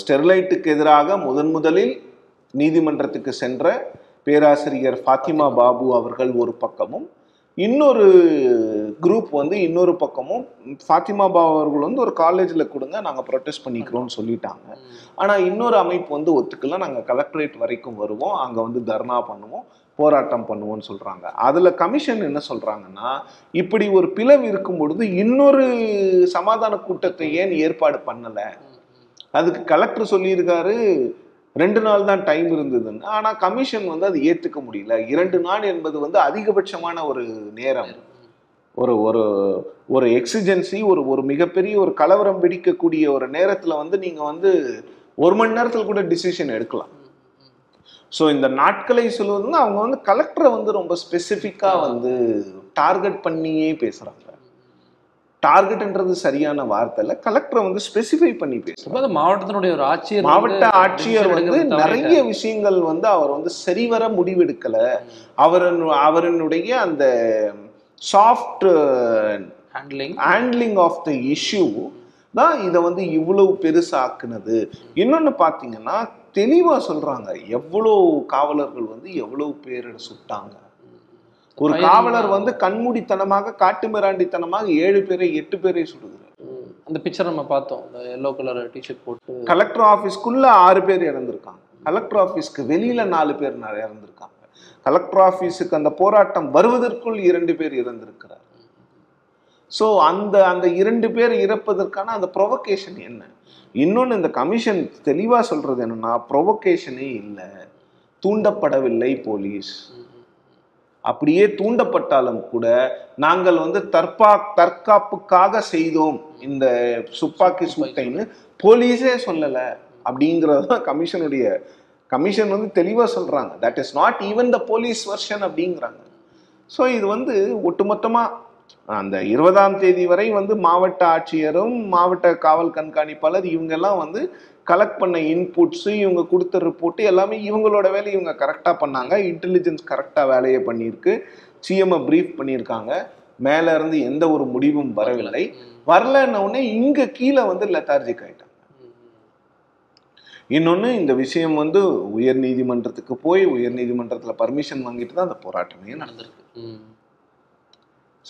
ஸ்டெர்லைட்டுக்கு எதிராக முதன் முதலில் நீதிமன்றத்துக்கு சென்ற பேராசிரியர் ஃபாத்திமா பாபு அவர்கள் ஒரு பக்கமும் இன்னொரு குரூப் வந்து இன்னொரு பக்கமும் ஃபாத்திமா பாபு அவர்கள் வந்து ஒரு காலேஜில் கொடுங்க நாங்கள் ப்ரொட்டஸ்ட் பண்ணிக்கிறோம்னு சொல்லிட்டாங்க. ஆனால் இன்னொரு அமைப்பு வந்து ஒத்துக்கல. நாங்கள் கலெக்டரேட் வரைக்கும் வருவோம். அங்கே வந்து தர்ணா பண்ணுவோம் போராட்டம் பண்ணுவோம்னு சொல்கிறாங்க அதில் கமிஷன் என்ன சொல்கிறாங்கன்னா இப்படி ஒரு பிளவு இருக்கும் பொழுது இன்னொரு சமாதான கூட்டத்தை ஏன் ஏற்பாடு பண்ணலை? அதுக்கு கலெக்டர் சொல்லியிருக்காரு ரெண்டு நாள் தான் டைம் இருந்ததுன்னு. ஆனால் கமிஷன் வந்து அது ஏற்றுக்க முடியல. இரண்டு நாள் என்பது வந்து அதிகபட்சமான ஒரு நேரம். ஒரு ஒரு ஒரு எக்ஸிஜென்சி ஒரு ஒரு மிகப்பெரிய ஒரு கலவரம் வெடிக்கக்கூடிய ஒரு நேரத்தில் வந்து நீங்கள் வந்து ஒரு மணி நேரத்தில் கூட டிசிஷன் எடுக்கலாம். ஸோ இந்த நாட்களை சொல்லுவதுன்னா அவங்க வந்து கலெக்டரை வந்து ரொம்ப ஸ்பெசிஃபிக்காக வந்து டார்கெட் பண்ணியே பேசுகிறாங்க டார்கெட்ன்றது சரியான வார்த்தை இல்லை. கலெக்டரை வந்து ஸ்பெசிஃபை பண்ணி அது மாவட்டத்தினுடைய ஒரு ஆட்சியர் மாவட்ட ஆட்சியர் வந்து நிறைய. விஷயங்கள் வந்து அவர் வந்து சரிவர முடிவெடுக்கல. அவரன் அவரனுடைய அந்த soft handling handling of the issue தான் இதை வந்து இவ்வளவு பெருசாக்குனது. இன்னொன்னு பார்த்தீங்கன்னா தெளிவா சொல்றாங்க எவ்வளோ காவலர்கள் வந்து எவ்வளவு பேரை சுட்டாங்க. ஒரு காவலர் வந்து கண்மூடித்தனமாக காட்டுமிராண்டித்தனமாக ஏழு பேரை எட்டு பேரை சுடுகிறார். அந்த பிக்சர் நம்ம பார்த்தோம். இந்த எல்லோ கலர் டிஷர்ட் போட்டு. கலெக்டர் ஆஃபீஸ்க்குள்ள ஆறு பேர் இறந்திருக்காங்க. கலெக்டர் ஆஃபீஸ்க்கு வெளியில நாலு பேர் இறந்திருக்காங்க. கலெக்டர் ஆஃபீஸுக்கு அந்த போராட்டம் வருவதற்குள் இரண்டு பேர் இறந்திருக்கிறார். ஸோ அந்த அந்த இரண்டு பேர் இறப்பதற்கான அந்த ப்ரொவகேஷன் என்ன? இன்னொன்று இந்த கமிஷன் தெளிவாக சொல்றது என்னன்னா ப்ரொவகேஷனே இல்லை. தூண்டப்படவில்லை போலீஸ். அப்படியே தூண்டப்பட்டாலும் கூட நாங்கள் வந்து தற்பா தற்காப்புக்காக செய்தோம். இந்த துப்பாக்கி சூட்டைன்னு போலீஸே சொல்லலை. அப்படிங்கிறது தான் கமிஷனுடைய கமிஷன் வந்து தெளிவாக சொல்கிறாங்க that is not even the police version அப்படிங்கிறாங்க. ஸோ இது வந்து ஒட்டுமொத்தமாக அந்த இருபதாம் தேதி வரை வந்து மாவட்ட ஆட்சியரும் மாவட்ட காவல் கண்காணிப்பாளர் இவங்கெல்லாம் வந்து கலெக்ட் பண்ண இன்புட்ஸு இவங்க கொடுத்த ரிப்போர்ட்டு எல்லாமே இவங்களோட வேலையை இவங்க கரெக்டாக பண்ணாங்க. இன்டெலிஜென்ஸ் கரெக்டாக வேலையை பண்ணியிருக்கு. சிஎம்ஐ ப்ரீஃப் பண்ணியிருக்காங்க. மேலே இருந்து எந்த ஒரு முடிவும் வரவில்லை. ம், வரலன்ன உடனே இங்கே கீழே வந்து லெத்தார்ஜிக் ம். இன்னொன்று இந்த விஷயம் வந்து உயர் நீதிமன்றத்துக்கு போய் உயர் நீதிமன்றத்தில் பர்மிஷன் வாங்கிட்டு தான் அந்த போராட்டமே நடந்திருக்கு.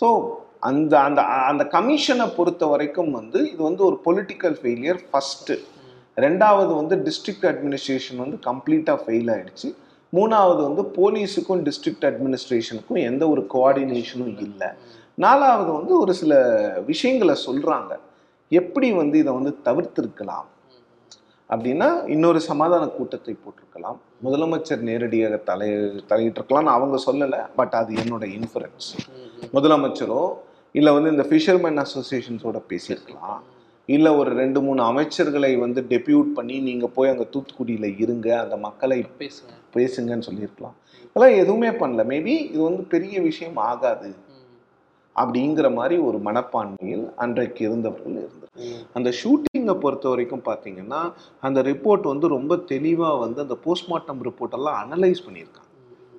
ஸோ அந்த அந்த அந்த கமிஷனை பொறுத்த வரைக்கும் வந்து இது வந்து ஒரு பொலிட்டிக்கல் ஃபெயிலியர் ஃபஸ்ட்டு ரெண்டாவது வந்து டிஸ்ட்ரிக்ட் அட்மினிஸ்ட்ரேஷன் வந்து கம்ப்ளீட்டாக ஃபெயில் ஆயிடுச்சு. மூணாவது வந்து போலீஸுக்கும் டிஸ்ட்ரிக்ட் அட்மினிஸ்ட்ரேஷனுக்கும் எந்த ஒரு கோஆர்டினேஷனும் இல்லை. நாலாவது வந்து ஒரு சில விஷயங்களை சொல்கிறாங்க எப்படி வந்து இதை வந்து தவிர்த்திருக்கலாம்? அப்படின்னா இன்னொரு சமாதான கூட்டத்தை போட்டிருக்கலாம். முதலமைச்சர் நேரடியாக தலை தலையிட்டிருக்கலாம்னு அவங்க சொல்லலை பட் அது என்னோட இன்ஃபரன்ஸ். முதலமைச்சரோ இல்லை வந்து இந்த ஃபிஷர்மேன் அசோசியேஷன்ஸோட பேசியிருக்கலாம். இல்லை ஒரு ரெண்டு மூணு அமைச்சர்களை வந்து டெபியூட் பண்ணி நீங்கள் போய் அங்கே தூத்துக்குடியில் இருங்க அந்த மக்களை பேசுங்க. பேசுங்கன்னு சொல்லியிருக்கலாம். அதெல்லாம் எதுவுமே பண்ணல. மேபி இது வந்து பெரிய விஷயம் ஆகாது. அப்படிங்கிற மாதிரி ஒரு மனப்பான்மையில் அன்றைக்கு இருந்தவர்கள் இருந்தது. அந்த ஷூட்டிங்கை பொறுத்த வரைக்கும் பார்த்தீங்கன்னா அந்த ரிப்போர்ட் வந்து ரொம்ப தெளிவாக வந்து அந்த போஸ்ட்மார்ட்டம் ரிப்போர்ட்டெல்லாம் அனலைஸ் பண்ணியிருக்காங்க.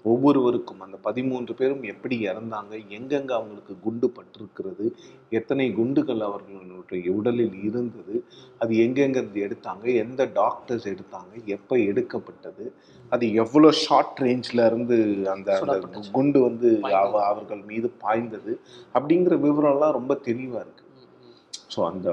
ஒவ்வொருவருக்கும் அந்த பதிமூன்று பேரும் எப்படி இறந்தாங்க எங்கெங்க அவங்களுக்கு குண்டு பட்டிருக்கிறது எத்தனை குண்டுகள் அவர்களுடைய உடலில் இருந்தது அது எங்கெங்கிருந்து எடுத்தாங்க எந்த டாக்டர்ஸ் எடுத்தாங்க எப்போ எடுக்கப்பட்டது அது எவ்வளோ ஷார்ட் ரேஞ்சில் இருந்து அந்த. குண்டு வந்து அவர்கள் மீது பாய்ந்தது அப்படிங்கிற விவரம்லாம் ரொம்ப தெளிவாக இருக்கு ம், ம். ஸோ அந்த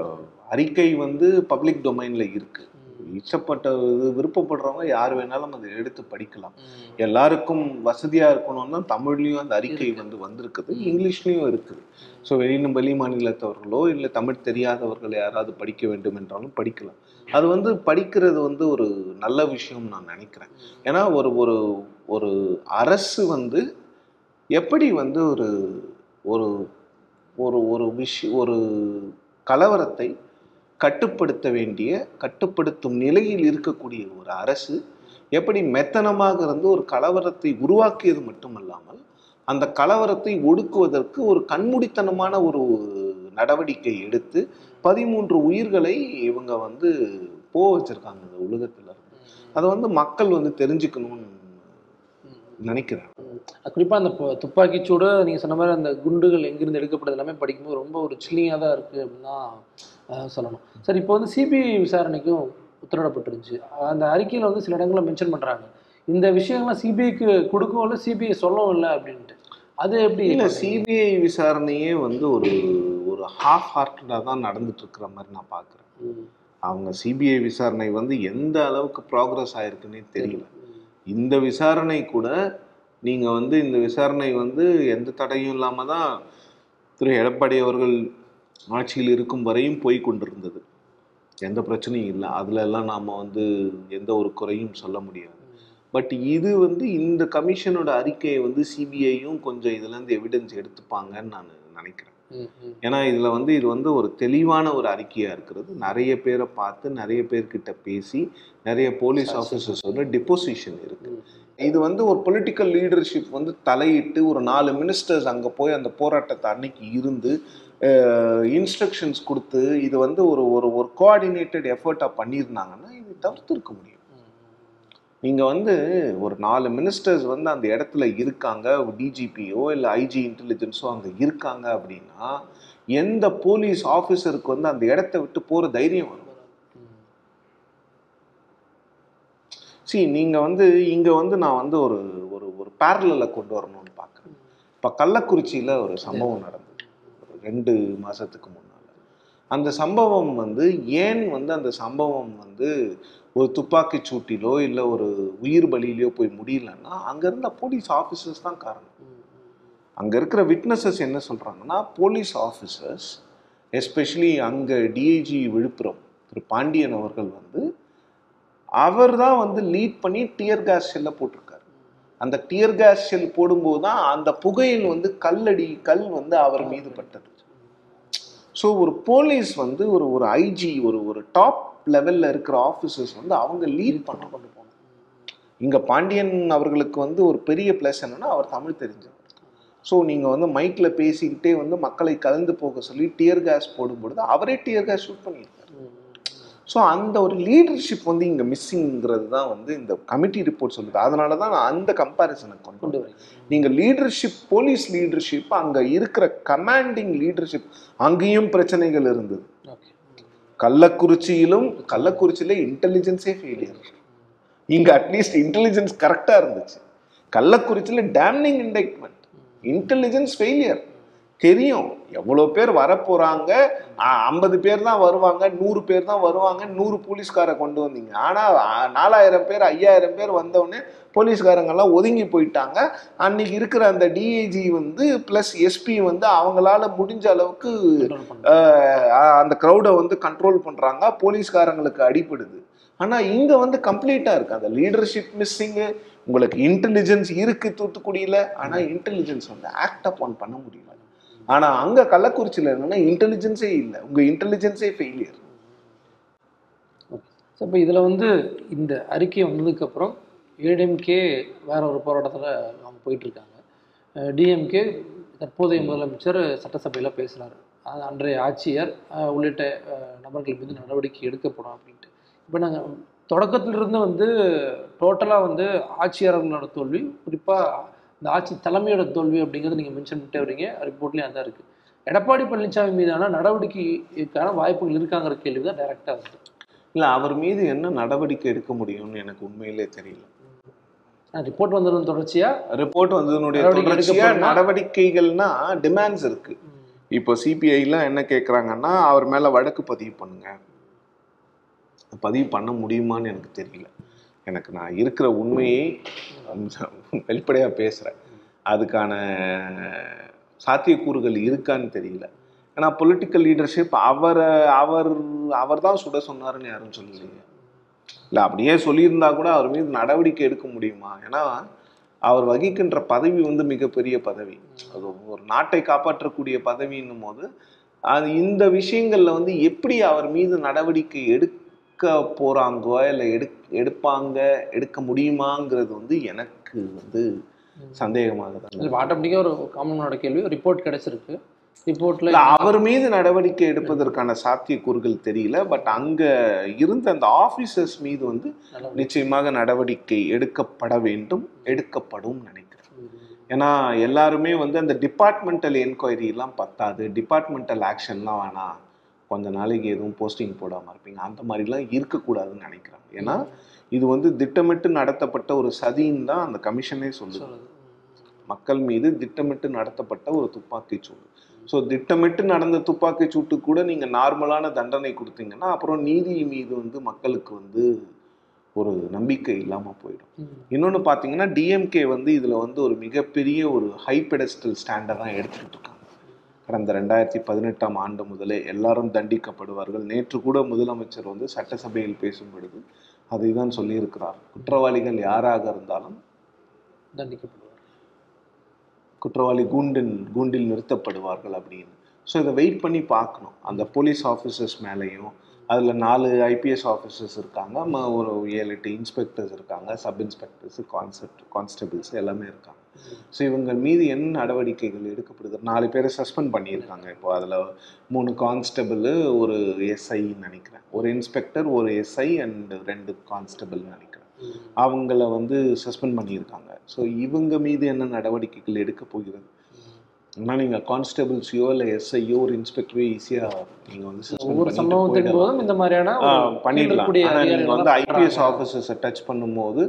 அறிக்கை வந்து பப்ளிக் டொமைனில் இருக்கு ம், இஷ்டப்பட்ட இது விருப்பப்படுறவங்க யார் வேணாலும் அதை எடுத்து படிக்கலாம். எல்லாருக்கும் வசதியாக இருக்கணும்னா தமிழ்லையும் அந்த அறிக்கை. வந்து வந்திருக்குது இங்கிலீஷ்லேயும் இருக்குது. ஸோ வெளி வெளி மாநிலத்தவர்களோ இல்லை தமிழ் தெரியாதவர்கள் யாராவது படிக்க வேண்டும் என்றாலும் படிக்கலாம். அது வந்து படிக்கிறது வந்து ஒரு நல்ல விஷயம் நான் நினைக்கிறேன். ஏன்னா ஒரு ஒரு ஒரு அரசு வந்து எப்படி வந்து ஒரு ஒரு ஒரு ஒரு விஷ ஒரு கலவரத்தை கட்டுப்படுத்த வேண்டிய கட்டுப்படுத்தும் நிலையில் இருக்கக்கூடிய ஒரு அரசு எப்படி மெத்தனமாக இருந்து ஒரு கலவரத்தை உருவாக்கியது மட்டுமல்லாமல் அந்த கலவரத்தை ஒடுக்குவதற்கு ஒரு கண்மூடித்தனமான ஒரு நடவடிக்கை எடுத்து பதிமூன்று உயிர்களை இவங்க வந்து போக வச்சிருக்காங்க இந்த உலகத்துல. அதை வந்து மக்கள் வந்து தெரிஞ்சுக்கணும்னு நினைக்கிறேன். குறிப்பாக அந்த துப்பாக்கிச்சூடு நீங்கள் சொன்ன மாதிரி அந்த குண்டுகள் எங்கிருந்து எடுக்கப்படுது எல்லாமே படிக்கும்போது ரொம்ப ஒரு சில்லிங்காக தான் இருக்குது அப்படின்னு சொல்லணும். சார் இப்போ வந்து சிபிஐ விசாரணைக்கும் உத்தரவிடப்பட்டிருந்துச்சு. அந்த அறிக்கையில் வந்து சில இடங்களில் மென்ஷன் பண்ணுறாங்க இந்த விஷயங்கள்லாம் சிபிஐக்கு கொடுக்கவும் இல்லை சிபிஐ சொல்லவும் இல்லை அப்படின்ட்டு. அது எப்படி இல்ல? சிபிஐ விசாரணையே வந்து ஒரு ஒரு ஹாஃப் ஹார்ட்டடாக தான் நடந்துட்டு இருக்கிற மாதிரி நான் பார்க்குறேன் அவங்க சிபிஐ விசாரணை வந்து எந்த அளவுக்கு ப்ராக்ரஸ் ஆயிருக்குன்னே தெரியல. இந்த விசாரணை கூட நீங்கள் வந்து இந்த விசாரணை வந்து எந்த தடையும் இல்லாமல் தான் திரு எடப்பாடி அவர்கள் ஆட்சியில் இருக்கும் வரையும் போய் கொண்டிருந்தது. எந்த பிரச்சனையும் இல்லை. அதில் எல்லாம் நாம் வந்து எந்த ஒரு குறையும் சொல்ல முடியாது. பட் இது வந்து இந்த கமிஷனோட அறிக்கையை வந்து சிபிஐயும் கொஞ்சம் இதுலேருந்து எவிடன்ஸ் எடுத்துப்பாங்கன்னு நான் நினைக்கிறேன். ஏன்னா இதில் வந்து இது வந்து ஒரு தெளிவான ஒரு அறிக்கையாக இருக்கிறது. நிறைய பேரை பார்த்து நிறைய பேர்கிட்ட பேசி நிறைய போலீஸ் ஆஃபீஸர்ஸோட டிப்போசிஷன் இருக்கு. ம். இது வந்து ஒரு பொலிட்டிக்கல் லீடர்ஷிப் வந்து தலையிட்டு ஒரு நாலு மினிஸ்டர்ஸ் அங்கே போய் அந்த போராட்டத்தை அன்னைக்கு இருந்து இன்ஸ்ட்ரக்ஷன்ஸ் கொடுத்து இது வந்து ஒரு ஒரு ஒரு கோஆர்டினேட்டட் எஃபர்ட்டாக பண்ணியிருந்தாங்கன்னா இது தவிர்த்திருக்க முடியும். நீங்க வந்து ஒரு நாலு மினிஸ்டர்ஸ் வந்து அந்த இடத்துல இருக்காங்க டிஜிபியோ இல்லை ஐஜி இன்டெலிஜென்ஸோ அங்கே இருக்காங்க அப்படின்னா எந்த போலீஸ் ஆஃபீஸருக்கு வந்து அந்த இடத்த விட்டு போகிற தைரியம் வரும்? சி நீங்க வந்து இங்க வந்து நான் வந்து ஒரு ஒரு ஒரு பேரலில் கொண்டு வரணும்னு பார்க்குறேன் இப்போ கள்ளக்குறிச்சியில ஒரு சம்பவம் நடந்தது. ஒரு ரெண்டு மாசத்துக்கு முன்னால். அந்த சம்பவம் வந்து ஏன் வந்து அந்த சம்பவம் வந்து ஒரு துப்பாக்கி சூட்டிலோ இல்லை ஒரு உயிர் பலியிலையோ போய் முடியலன்னா அங்கே இருந்த போலீஸ் ஆஃபீஸர்ஸ் தான் காரணம். அங்கே இருக்கிற விட்னஸஸ் என்ன சொல்கிறாங்கன்னா போலீஸ் ஆஃபீஸர்ஸ் எஸ்பெஷலி அங்கே டிஐஜி விழுப்புரம் திரு பாண்டியன் அவர்கள் வந்து அவர் தான் வந்து லீட் பண்ணி டியர் கேஸ் ஷெல்ல போட்டிருக்காரு. அந்த டியர் கேஸ் ஷெல் போடும்போது தான் அந்த புகையில் வந்து கல்லடி கல் வந்து அவர் மீது பட்டது. ஸோ ஒரு போலீஸ் வந்து ஒரு ஒரு ஐஜி ஒரு ஒரு டாப் லெவல்ல இருக்கிற ஆஃபீஸர்ஸ் வந்து அவங்க லீட் பண்ண கொண்டு போகணும். இங்க பாண்டியன் அவர்களுக்கு வந்து ஒரு பெரிய ப்ளஸ் என்னன்னா அவர் தமிழ் தெரிஞ்சவர். ஸோ நீங்கள் வந்து மைக்கில் பேசிக்கிட்டே வந்து மக்களை கலந்து போக சொல்லி டியர் கேஸ் போடும்பொழுது அவரே டியர் கேஸ் ஷூட் பண்ணியிருக்காரு. ஸோ அந்த ஒரு லீடர்ஷிப் வந்து இங்கே மிஸ்ஸிங்கிறது தான் வந்து இந்த கமிட்டி ரிப்போர்ட் சொல்லுது. அதனால தான் நான் அந்த கம்பேரிசனை கொண்டு வரேன் நீங்கள் லீடர்ஷிப் போலீஸ் லீடர்ஷிப் அங்கே இருக்கிற கமாண்டிங் லீடர்ஷிப் அங்கேயும் பிரச்சனைகள் இருந்தது. கள்ளக்குறிச்சியிலும் கள்ளக்குறிச்சியில இன்டெலிஜென்ஸே ஃபெயிலியர் இங்க அட்லீஸ்ட் இன்டெலிஜென்ஸ் கரெக்டா இருந்துச்சு. கள்ளக்குறிச்சியில டேம்னிங் இன்டெக்ட்மெண்ட் இன்டெலிஜென்ஸ் ஃபெயிலியர் தெரியும். எவ்வளோ பேர் வரப்போறாங்க? ஐம்பது பேர் தான் வருவாங்க நூறு பேர் தான் வருவாங்க நூறு போலீஸ்காரை கொண்டு வந்தீங்க. ஆனா ஆ, நாலாயிரம் பேர் ஐயாயிரம் பேர் வந்தவுடனே போலீஸ்காரங்கெல்லாம் ஒதுங்கி போயிட்டாங்க. அன்னைக்கு இருக்கிற அந்த டிஐஜி வந்து ப்ளஸ் எஸ்பி வந்து அவங்களால முடிஞ்ச அளவுக்கு அந்த க்ரௌடை வந்து கண்ட்ரோல் பண்றாங்க. போலீஸ்காரங்களுக்கு அடிபடுது. ஆனா இங்க வந்து கம்ப்ளீட்டா இருக்கு. அந்த லீடர்ஷிப் மிஸ்ஸிங்கு உங்களுக்கு இன்டெலிஜென்ஸ் இருக்கு தூத்துக்குடியில. ஆனா இன்டெலிஜென்ஸ் வந்து ஆக்ட் அப் ஆன் பண்ண முடியல. ஆனா அங்க கள்ளக்குறிச்சியில என்னன்னா இன்டெலிஜென்ஸே இல்லை. உங்க இன்டெலிஜென்ஸே ஃபெயிலியர் ஸோ இப்போ இதில் வந்து இந்த அறிக்கை வந்ததுக்கப்புறம் ஏடிஎம்கே வேற ஒரு போராட்டத்தில் அவங்க போயிட்டுருக்காங்க. டிஎம்கே தற்போதைய முதலமைச்சர் சட்டசபையில் பேசுகிறாரு அன்றைய ஆட்சியர் உள்ளிட்ட நபர்கள் மீது நடவடிக்கை எடுக்கப்படும் அப்படின்ட்டு. இப்போ நாங்கள் தொடக்கத்திலிருந்து வந்து டோட்டலாக வந்து ஆட்சியாளர்களோட தோல்வி குறிப்பாக இந்த ஆட்சி தலைமையோட தோல்வி அப்படிங்கிறது நீங்கள் மென்ஷன் பண்ணிட்டே வரீங்க. ரிப்போர்ட்லேயும் அதான் இருக்குது எடப்பாடி பழனிசாமி மீதான நடவடிக்கைக்கான வாய்ப்புகள் இருக்காங்கிற கேள்வி தான் டைரெக்டாக இருக்குது இல்ல அவர் மீது என்ன நடவடிக்கை எடுக்க முடியும்னு எனக்கு உண்மையிலே தெரியல. ரிப்போர்ட் வந்ததன் தொடர்ச்சியா? ரிப்போர்ட் வந்ததனுடைய தொடர்ச்சியா? நடவடிக்கைகள்னா டிமாண்ட்ஸ் இருக்கு. இப்போ சிபிஐலாம் என்ன கேட்குறாங்கன்னா அவர் மேலே வழக்கு பதிவு பண்ணுங்க. பதிவு பண்ண முடியுமான்னு எனக்கு தெரியல. எனக்கு நான் இருக்கிற உண்மையை வெளிப்படையாக பேசுகிறேன் அதுக்கான சாத்தியக்கூறுகள் இருக்கான்னு தெரியல. ஏன்னா பொலிட்டிக்கல் லீடர்ஷிப் அவரை அவர் அவர் தான் சுட சொன்னார்னு யாரும் சொல்லலையே. இல்லை அப்படியே சொல்லியிருந்தா கூட அவர் மீது நடவடிக்கை எடுக்க முடியுமா? ஏன்னா அவர் வகிக்கின்ற பதவி வந்து மிகப்பெரிய பதவி. அது ஒரு நாட்டை காப்பாற்றக்கூடிய பதவின்னும் போது அது இந்த விஷயங்களில் வந்து எப்படி அவர் மீது நடவடிக்கை எடுக்க போறாங்கோ இல்லை எடு எடுப்பாங்க எடுக்க முடியுமாங்கிறது வந்து எனக்கு வந்து சந்தேகமாக தான் ஆட்டோமேட்டிக்காக ஒரு காமனோட கேள்வி ரிப்போர்ட் கிடைச்சிருக்கு. ரிப்போர்ட்ல இல்ல, அவர் மீது நடவடிக்கை எடுப்பதற்கான சாத்தியக்கூறுகள் தெரியல பட் அங்க இருந்த அந்த ஆபீசர்ஸ் மீது வந்து நிச்சயமாக நடவடிக்கை எடுக்கப்பட வேண்டும் எடுக்கப்படும் நினைக்கிறேன். ஏன்னா எல்லாருமே வந்து அந்த டிபார்ட்மெண்டல் என்கொயரி எல்லாம் பத்தாது டிபார்ட்மெண்டல் ஆக்ஷன்லாம் வேணாம். கொஞ்ச நாளைக்கு எதுவும் போஸ்டிங் போடாம இருப்பீங்க. அந்த மாதிரிலாம் இருக்கக்கூடாதுன்னு நினைக்கிறாங்க. ஏன்னா இது வந்து திட்டமிட்டு நடத்தப்பட்ட ஒரு சதின்னு தான் அந்த கமிஷனே சொல்லுது. மக்கள் மீது திட்டமிட்டு நடத்தப்பட்ட ஒரு துப்பாக்கி சூடு. ஸோ திட்டமிட்டு நடந்த துப்பாக்கி சூட்டு கூட நீங்கள் நார்மலான தண்டனை கொடுத்தீங்கன்னா அப்புறம் நீதி மீது வந்து மக்களுக்கு வந்து ஒரு நம்பிக்கை இல்லாமல் போயிடும். இன்னொன்று பார்த்தீங்கன்னா டிஎம்கே வந்து இதில் வந்து ஒரு மிகப்பெரிய ஒரு ஹை பெடஸ்டல் ஸ்டாண்டை தான் எடுத்துக்கிட்டு இருக்காங்க. கடந்த ரெண்டாயிரத்தி பதினெட்டாம் ஆண்டு முதலே எல்லாரும் தண்டிக்கப்படுவார்கள். நேற்று கூட முதலமைச்சர் வந்து சட்டசபையில் பேசும் பொழுது அதை தான் சொல்லியிருக்கிறார். குற்றவாளிகள் யாராக இருந்தாலும் தண்டிக்கப்படுவார் குற்றவாளி கூண்டின் கூண்டில் நிறுத்தப்படுவார்கள் அப்படின்னு. ஸோ இதை வெயிட் பண்ணி பார்க்கணும். அந்த போலீஸ் ஆஃபீஸர்ஸ் மேலேயும் அதில் நாலு ஐபிஎஸ் ஆஃபீஸர்ஸ் இருக்காங்க. ஒரு ஏழு எட்டு இன்ஸ்பெக்டர்ஸ் இருக்காங்க. சப் இன்ஸ்பெக்டர்ஸ் கான்செப்ட் கான்ஸ்டபிள்ஸ் எல்லாமே இருக்காங்க. ஸோ இவங்க மீது என்ன நடவடிக்கைகள் எடுக்கப்படுது? நாலு பேரை சஸ்பெண்ட் பண்ணியிருக்காங்க. இப்போ அதில் மூணு கான்ஸ்டபிள் ஒரு எஸ்ஐன்னு நினைக்கிறேன். ஒரு இன்ஸ்பெக்டர் ஒரு எஸ்ஐ அண்ட் ரெண்டு கான்ஸ்டபிள்னு நினைக்கிறேன். அவங்கள வந்து சஸ்பெண்ட் பண்ணியிருக்காங்க. ஸோ இவங்க மீது என்ன நடவடிக்கைகள் எடுக்க போகிறது? ஆனால் நீங்கள் கான்ஸ்டபிள்ஸையோ இல்லை எஸ்ஐயோ ஒரு இன்ஸ்பெக்டரோ ஈஸியாக நீங்கள் வந்து ஒவ்வொரு சம்பவத்தின். போதும் இந்த மாதிரியான பண்ணிடலாம். ஆனால் நீங்கள் வந்து ஐபிஎஸ். ஆஃபீஸர்ஸை டச் பண்ணும்போது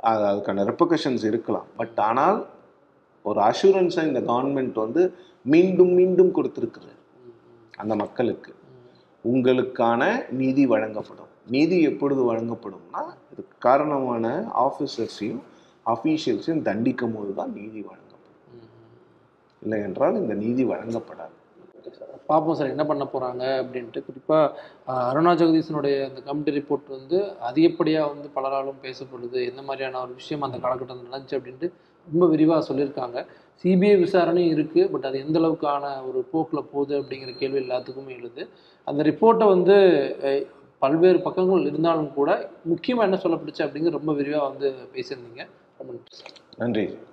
அது அதுக்கான ரெப்பகஷன்ஸ் இருக்கலாம். பட் ஆனால் ஒரு அஷூரன்ஸை இந்த கவர்மெண்ட் வந்து மீண்டும் மீண்டும் கொடுத்துருக்குறது. அந்த மக்களுக்கு. உங்களுக்கான நீதி வழங்கப்படும். நீதி எப்பொழுது வழங்கப்படும்னா இதுக்கு காரணமான ஆஃபீஸர்ஸையும் அஃபீஷியல்ஸையும் தண்டிக்கும் போது தான் நீதி வழங்கப்படும். இல்லை என்றால் இந்த நீதி வழங்கப்படாது. பார்ப்போம் சார் என்ன பண்ண போகிறாங்க அப்படின்ட்டு குறிப்பாக அருணா ஜெகதீசனுடைய அந்த கமிட்டி ரிப்போர்ட் வந்து அதிகப்படியாக வந்து பலராலும் பேசப்படுது. எந்த மாதிரியான ஒரு விஷயம் அந்த காலகட்டத்தில் நடந்துச்சு அப்படின்ட்டு ரொம்ப விரிவாக சொல்லியிருக்காங்க. சிபிஐ விசாரணையும் இருக்குது பட் அது எந்த அளவுக்கான ஒரு போக்கில் போகுது அப்படிங்கிற கேள்வி எல்லாத்துக்குமே எழுது. அந்த ரிப்போர்ட்டை வந்து பல்வேறு பக்கங்கள் இருந்தாலும் கூட முக்கியமாக என்ன சொல்லப்பட்டுச்சு அப்படிங்கிறது ரொம்ப விரிவாக வந்து பேசியிருந்தீங்க. ரொம்ப நன்றி நன்றி.